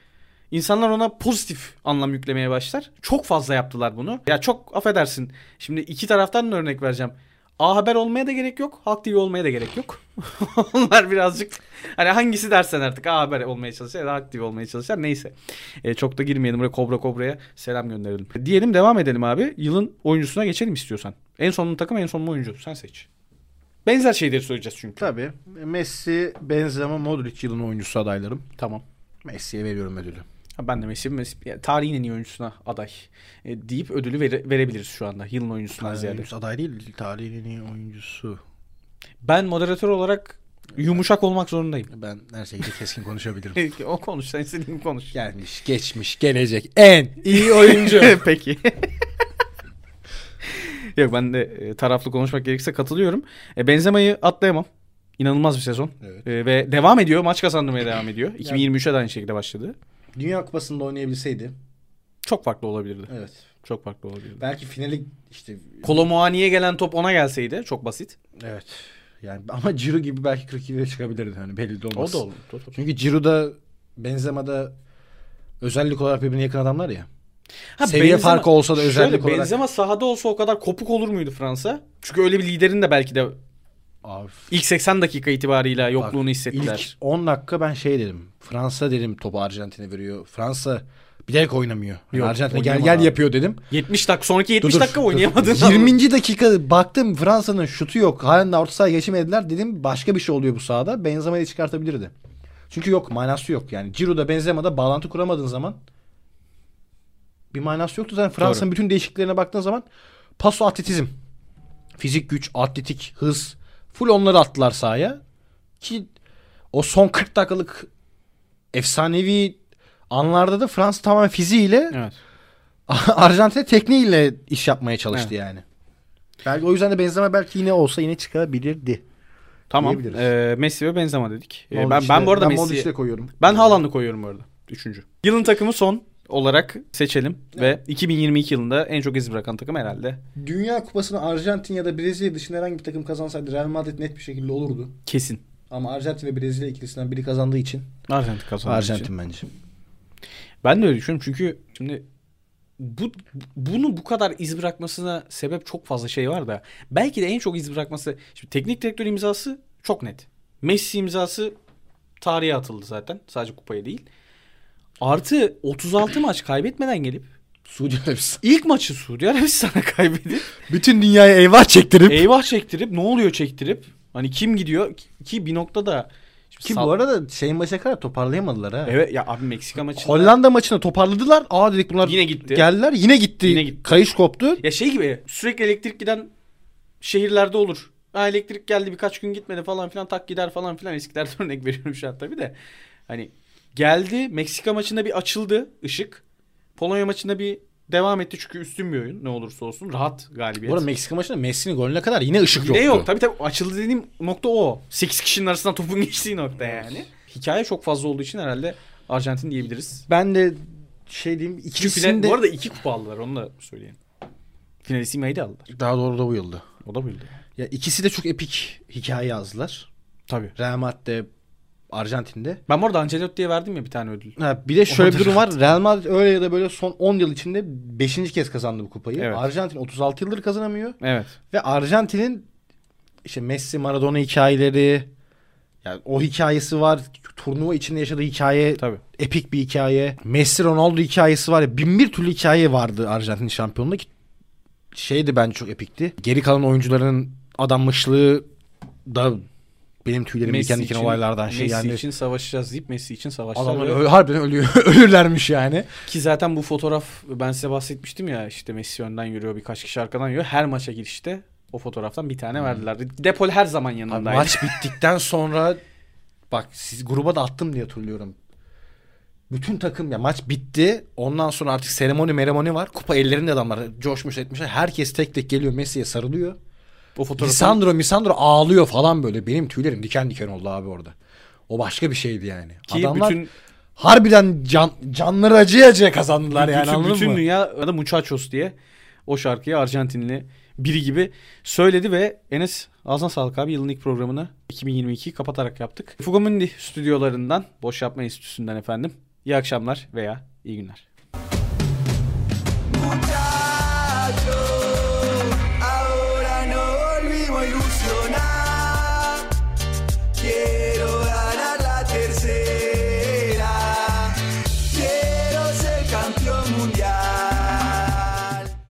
insanlar ona pozitif anlam yüklemeye başlar. Çok fazla yaptılar bunu. Ya çok affedersin. Şimdi iki taraftan da örnek vereceğim. A Haber olmaya da gerek yok. Halk TV olmaya da gerek yok. (laughs) Onlar birazcık hani hangisi dersen artık A Haber olmaya çalışır ya da Halk TV olmaya çalışır. Neyse. E, çok da girmeyelim buraya Kobra Kobra'ya selam gönderelim. Diyelim devam edelim abi. Yılın oyuncusuna geçelim istiyorsan. En sonun takım en sonun oyuncu. Sen seç. Benzer şeyleri söyleyeceğiz çünkü. Tabii. Messi, Benzema, Modric yılın oyuncusu adaylarım. Tamam. Messi'ye veriyorum ödülü. Ben de Messi, Messi tarihin en iyi oyuncusuna aday e, deyip ödülü vere- verebiliriz şu anda. Yılın oyuncusundan Tarihin ziyade. oyuncusu aday değil. Tarihin en iyi oyuncusu. Ben moderatör olarak yumuşak olmak zorundayım. Ben her şekilde keskin konuşabilirim. (laughs) o konuş sen istediğin konuş. Gelmiş, geçmiş, gelecek en iyi oyuncu. (laughs) Peki. Yok ben de e, taraflı konuşmak gerekirse katılıyorum. E, Benzema'yı atlayamam. İnanılmaz bir sezon. Evet. E, ve devam ediyor. Maç kazandırmaya devam ediyor. (laughs) 2023'e de aynı şekilde başladı. Dünya Kupası'nda oynayabilseydi. Çok farklı olabilirdi. Evet. Çok farklı olabilirdi. Belki finali işte Kolomuani'ye gelen top ona gelseydi çok basit. evet. Yani (laughs) ama Ciro gibi belki 42'de çıkabilirdi hani belli de olmaz. O da olur. Çünkü Ciro'da Benzema'da özellik olarak birbirine yakın adamlar ya. Seviye farkı olsa da özellik şöyle, olarak- Benzema sahada olsa o kadar kopuk olur muydu Fransa? Çünkü öyle bir liderin de belki de Abi, İlk 80 dakika itibarıyla yokluğunu bak, hissettiler. İlk 10 dakika ben şey dedim. Fransa dedim topu Arjantin'e veriyor. Fransa bilerek oynamıyor. Hani Yok, Arjantin'e gel gel abi. yapıyor dedim. 70 dakika sonraki 70 Dur, dur, dakika dur. oynayamadın. 20. dakika baktım Fransa'nın şutu yok. Halen de orta sahaya geçemediler. Dedim başka bir şey oluyor bu sahada. Benzema'yı çıkartabilirdi. Çünkü yok manası yok. Yani Ciro'da Benzema'da bağlantı kuramadığın zaman bir manası yoktu. Zaten Fransa'nın bütün değişikliklerine baktığın zaman paso atletizm. Fizik güç, atletik, hız. Full onları attılar sahaya. Ki o son 40 dakikalık efsanevi anlarda da Fransa tamamen fiziğiyle Evet. (laughs) Arjantin tekniğiyle iş yapmaya çalıştı yani. Belki o yüzden de benzeme belki yine olsa yine çıkabilirdi. Tamam. Ee, Messi ve Benzema dedik. Ee, ben ben bu arada ben Messi'yi koyuyorum. ben Haaland'ı koyuyorum bu arada. Üçüncü. Yılın takımı son olarak seçelim ve 2022 yılında en çok iz bırakan takım herhalde Dünya Kupası'nı Arjantin ya da Brezilya dışında herhangi bir takım kazansaydı Real Madrid net bir şekilde olurdu. kesin. Ama Arjantin ve Brezilya ikilisinden biri kazandığı için Arjantin kazandı. Arjantin bence. Ben de öyle düşünüyorum çünkü şimdi bu bunu bu kadar iz bırakmasına sebep çok fazla şey var da belki de en çok iz bırakması şimdi teknik direktör imzası çok net. Messi imzası tarihe atıldı zaten. Sadece kupaya değil. Artı 36 maç kaybetmeden gelip Suudi Arabistan. ilk maçı Suudi Arabistan'a (laughs) kaybedip Bütün dünyaya eyvah çektirip. eyvah çektirip ne oluyor çektirip hani kim gidiyor ki bir noktada Ki Sal- bu arada şeyin maçına kadar toparlayamadılar ha. Evet ya abi Meksika maçında Hollanda maçını toparladılar. Aa dedik bunlar Yine gitti. Geldiler yine gitti. Yine gitti. Kayış koptu. Ya şey gibi sürekli elektrik giden şehirlerde olur. Ha elektrik geldi birkaç gün gitmedi falan filan tak gider falan filan eskilerden (laughs) örnek veriyorum şu an tabii de. Hani geldi Meksika maçında bir açıldı ışık. Polonya maçında bir devam etti çünkü üstün bir oyun ne olursa olsun rahat galibiyet. Bu arada Meksika maçında Messi'nin golüne kadar yine ışık Yine yoktu. yok tabii tabii açıldı dediğim nokta o. 8 kişinin arasından topun (laughs) geçtiği nokta yani. Hikaye çok fazla olduğu için herhalde Arjantin diyebiliriz. Ben de şey diyeyim ikisini final, bu arada iki kupa aldılar onu da söyleyeyim. Finalistimayı da aldılar. daha doğru da bu yılda. O da buydu. Ya ikisi de çok epik hikaye yazdılar. Tabii. Real Madrid'de Arjantin'de. Ben bu arada Ancelotti'ye verdim ya bir tane ödül. Ha, bir de şöyle bir durum var. Real Madrid öyle ya da böyle son 10 yıl içinde 5. kez kazandı bu kupayı. Evet. Arjantin 36 yıldır kazanamıyor. Evet. Ve Arjantin'in işte Messi Maradona hikayeleri yani o hikayesi var. Turnuva içinde yaşadığı hikaye Tabii. epik bir hikaye. Messi Ronaldo hikayesi var ya bin bir türlü hikaye vardı Arjantin şampiyonluğunda ki şeydi bence çok epikti. Geri kalan oyuncuların adanmışlığı da benim tüylerimi diken diken olaylardan şey Messi yani. için savaşacağız deyip Messi için savaştılar. Adamlar Ve- ö- harbiden ölüyor, (laughs) ölürlermiş yani. Ki zaten bu fotoğraf ben size bahsetmiştim ya işte Messi önden yürüyor birkaç kişi arkadan yürüyor. Her maça girişte o fotoğraftan bir tane verdiler. Depol her zaman Abi yanındaydı. maç bittikten sonra bak siz gruba da attım diye hatırlıyorum. Bütün takım ya maç bitti. Ondan sonra artık seremoni meremoni var. Kupa ellerinde adamlar coşmuş etmişler. Herkes tek tek geliyor Messi'ye sarılıyor. O fotoğrafı Lisandro Misandro ağlıyor falan böyle. Benim tüylerim diken diken oldu abi orada. O başka bir şeydi yani. ki Adamlar bütün harbiden can, canları acıya acıya kazandılar yani bütün, anladın bütün mı? dünya da Muchachos diye o şarkıyı Arjantinli biri gibi söyledi ve Enes ağzına sağlık abi yılın ilk programını 2022 kapatarak yaptık. Fugamundi stüdyolarından Boş Yapma Enstitüsü'nden efendim. İyi akşamlar veya iyi günler.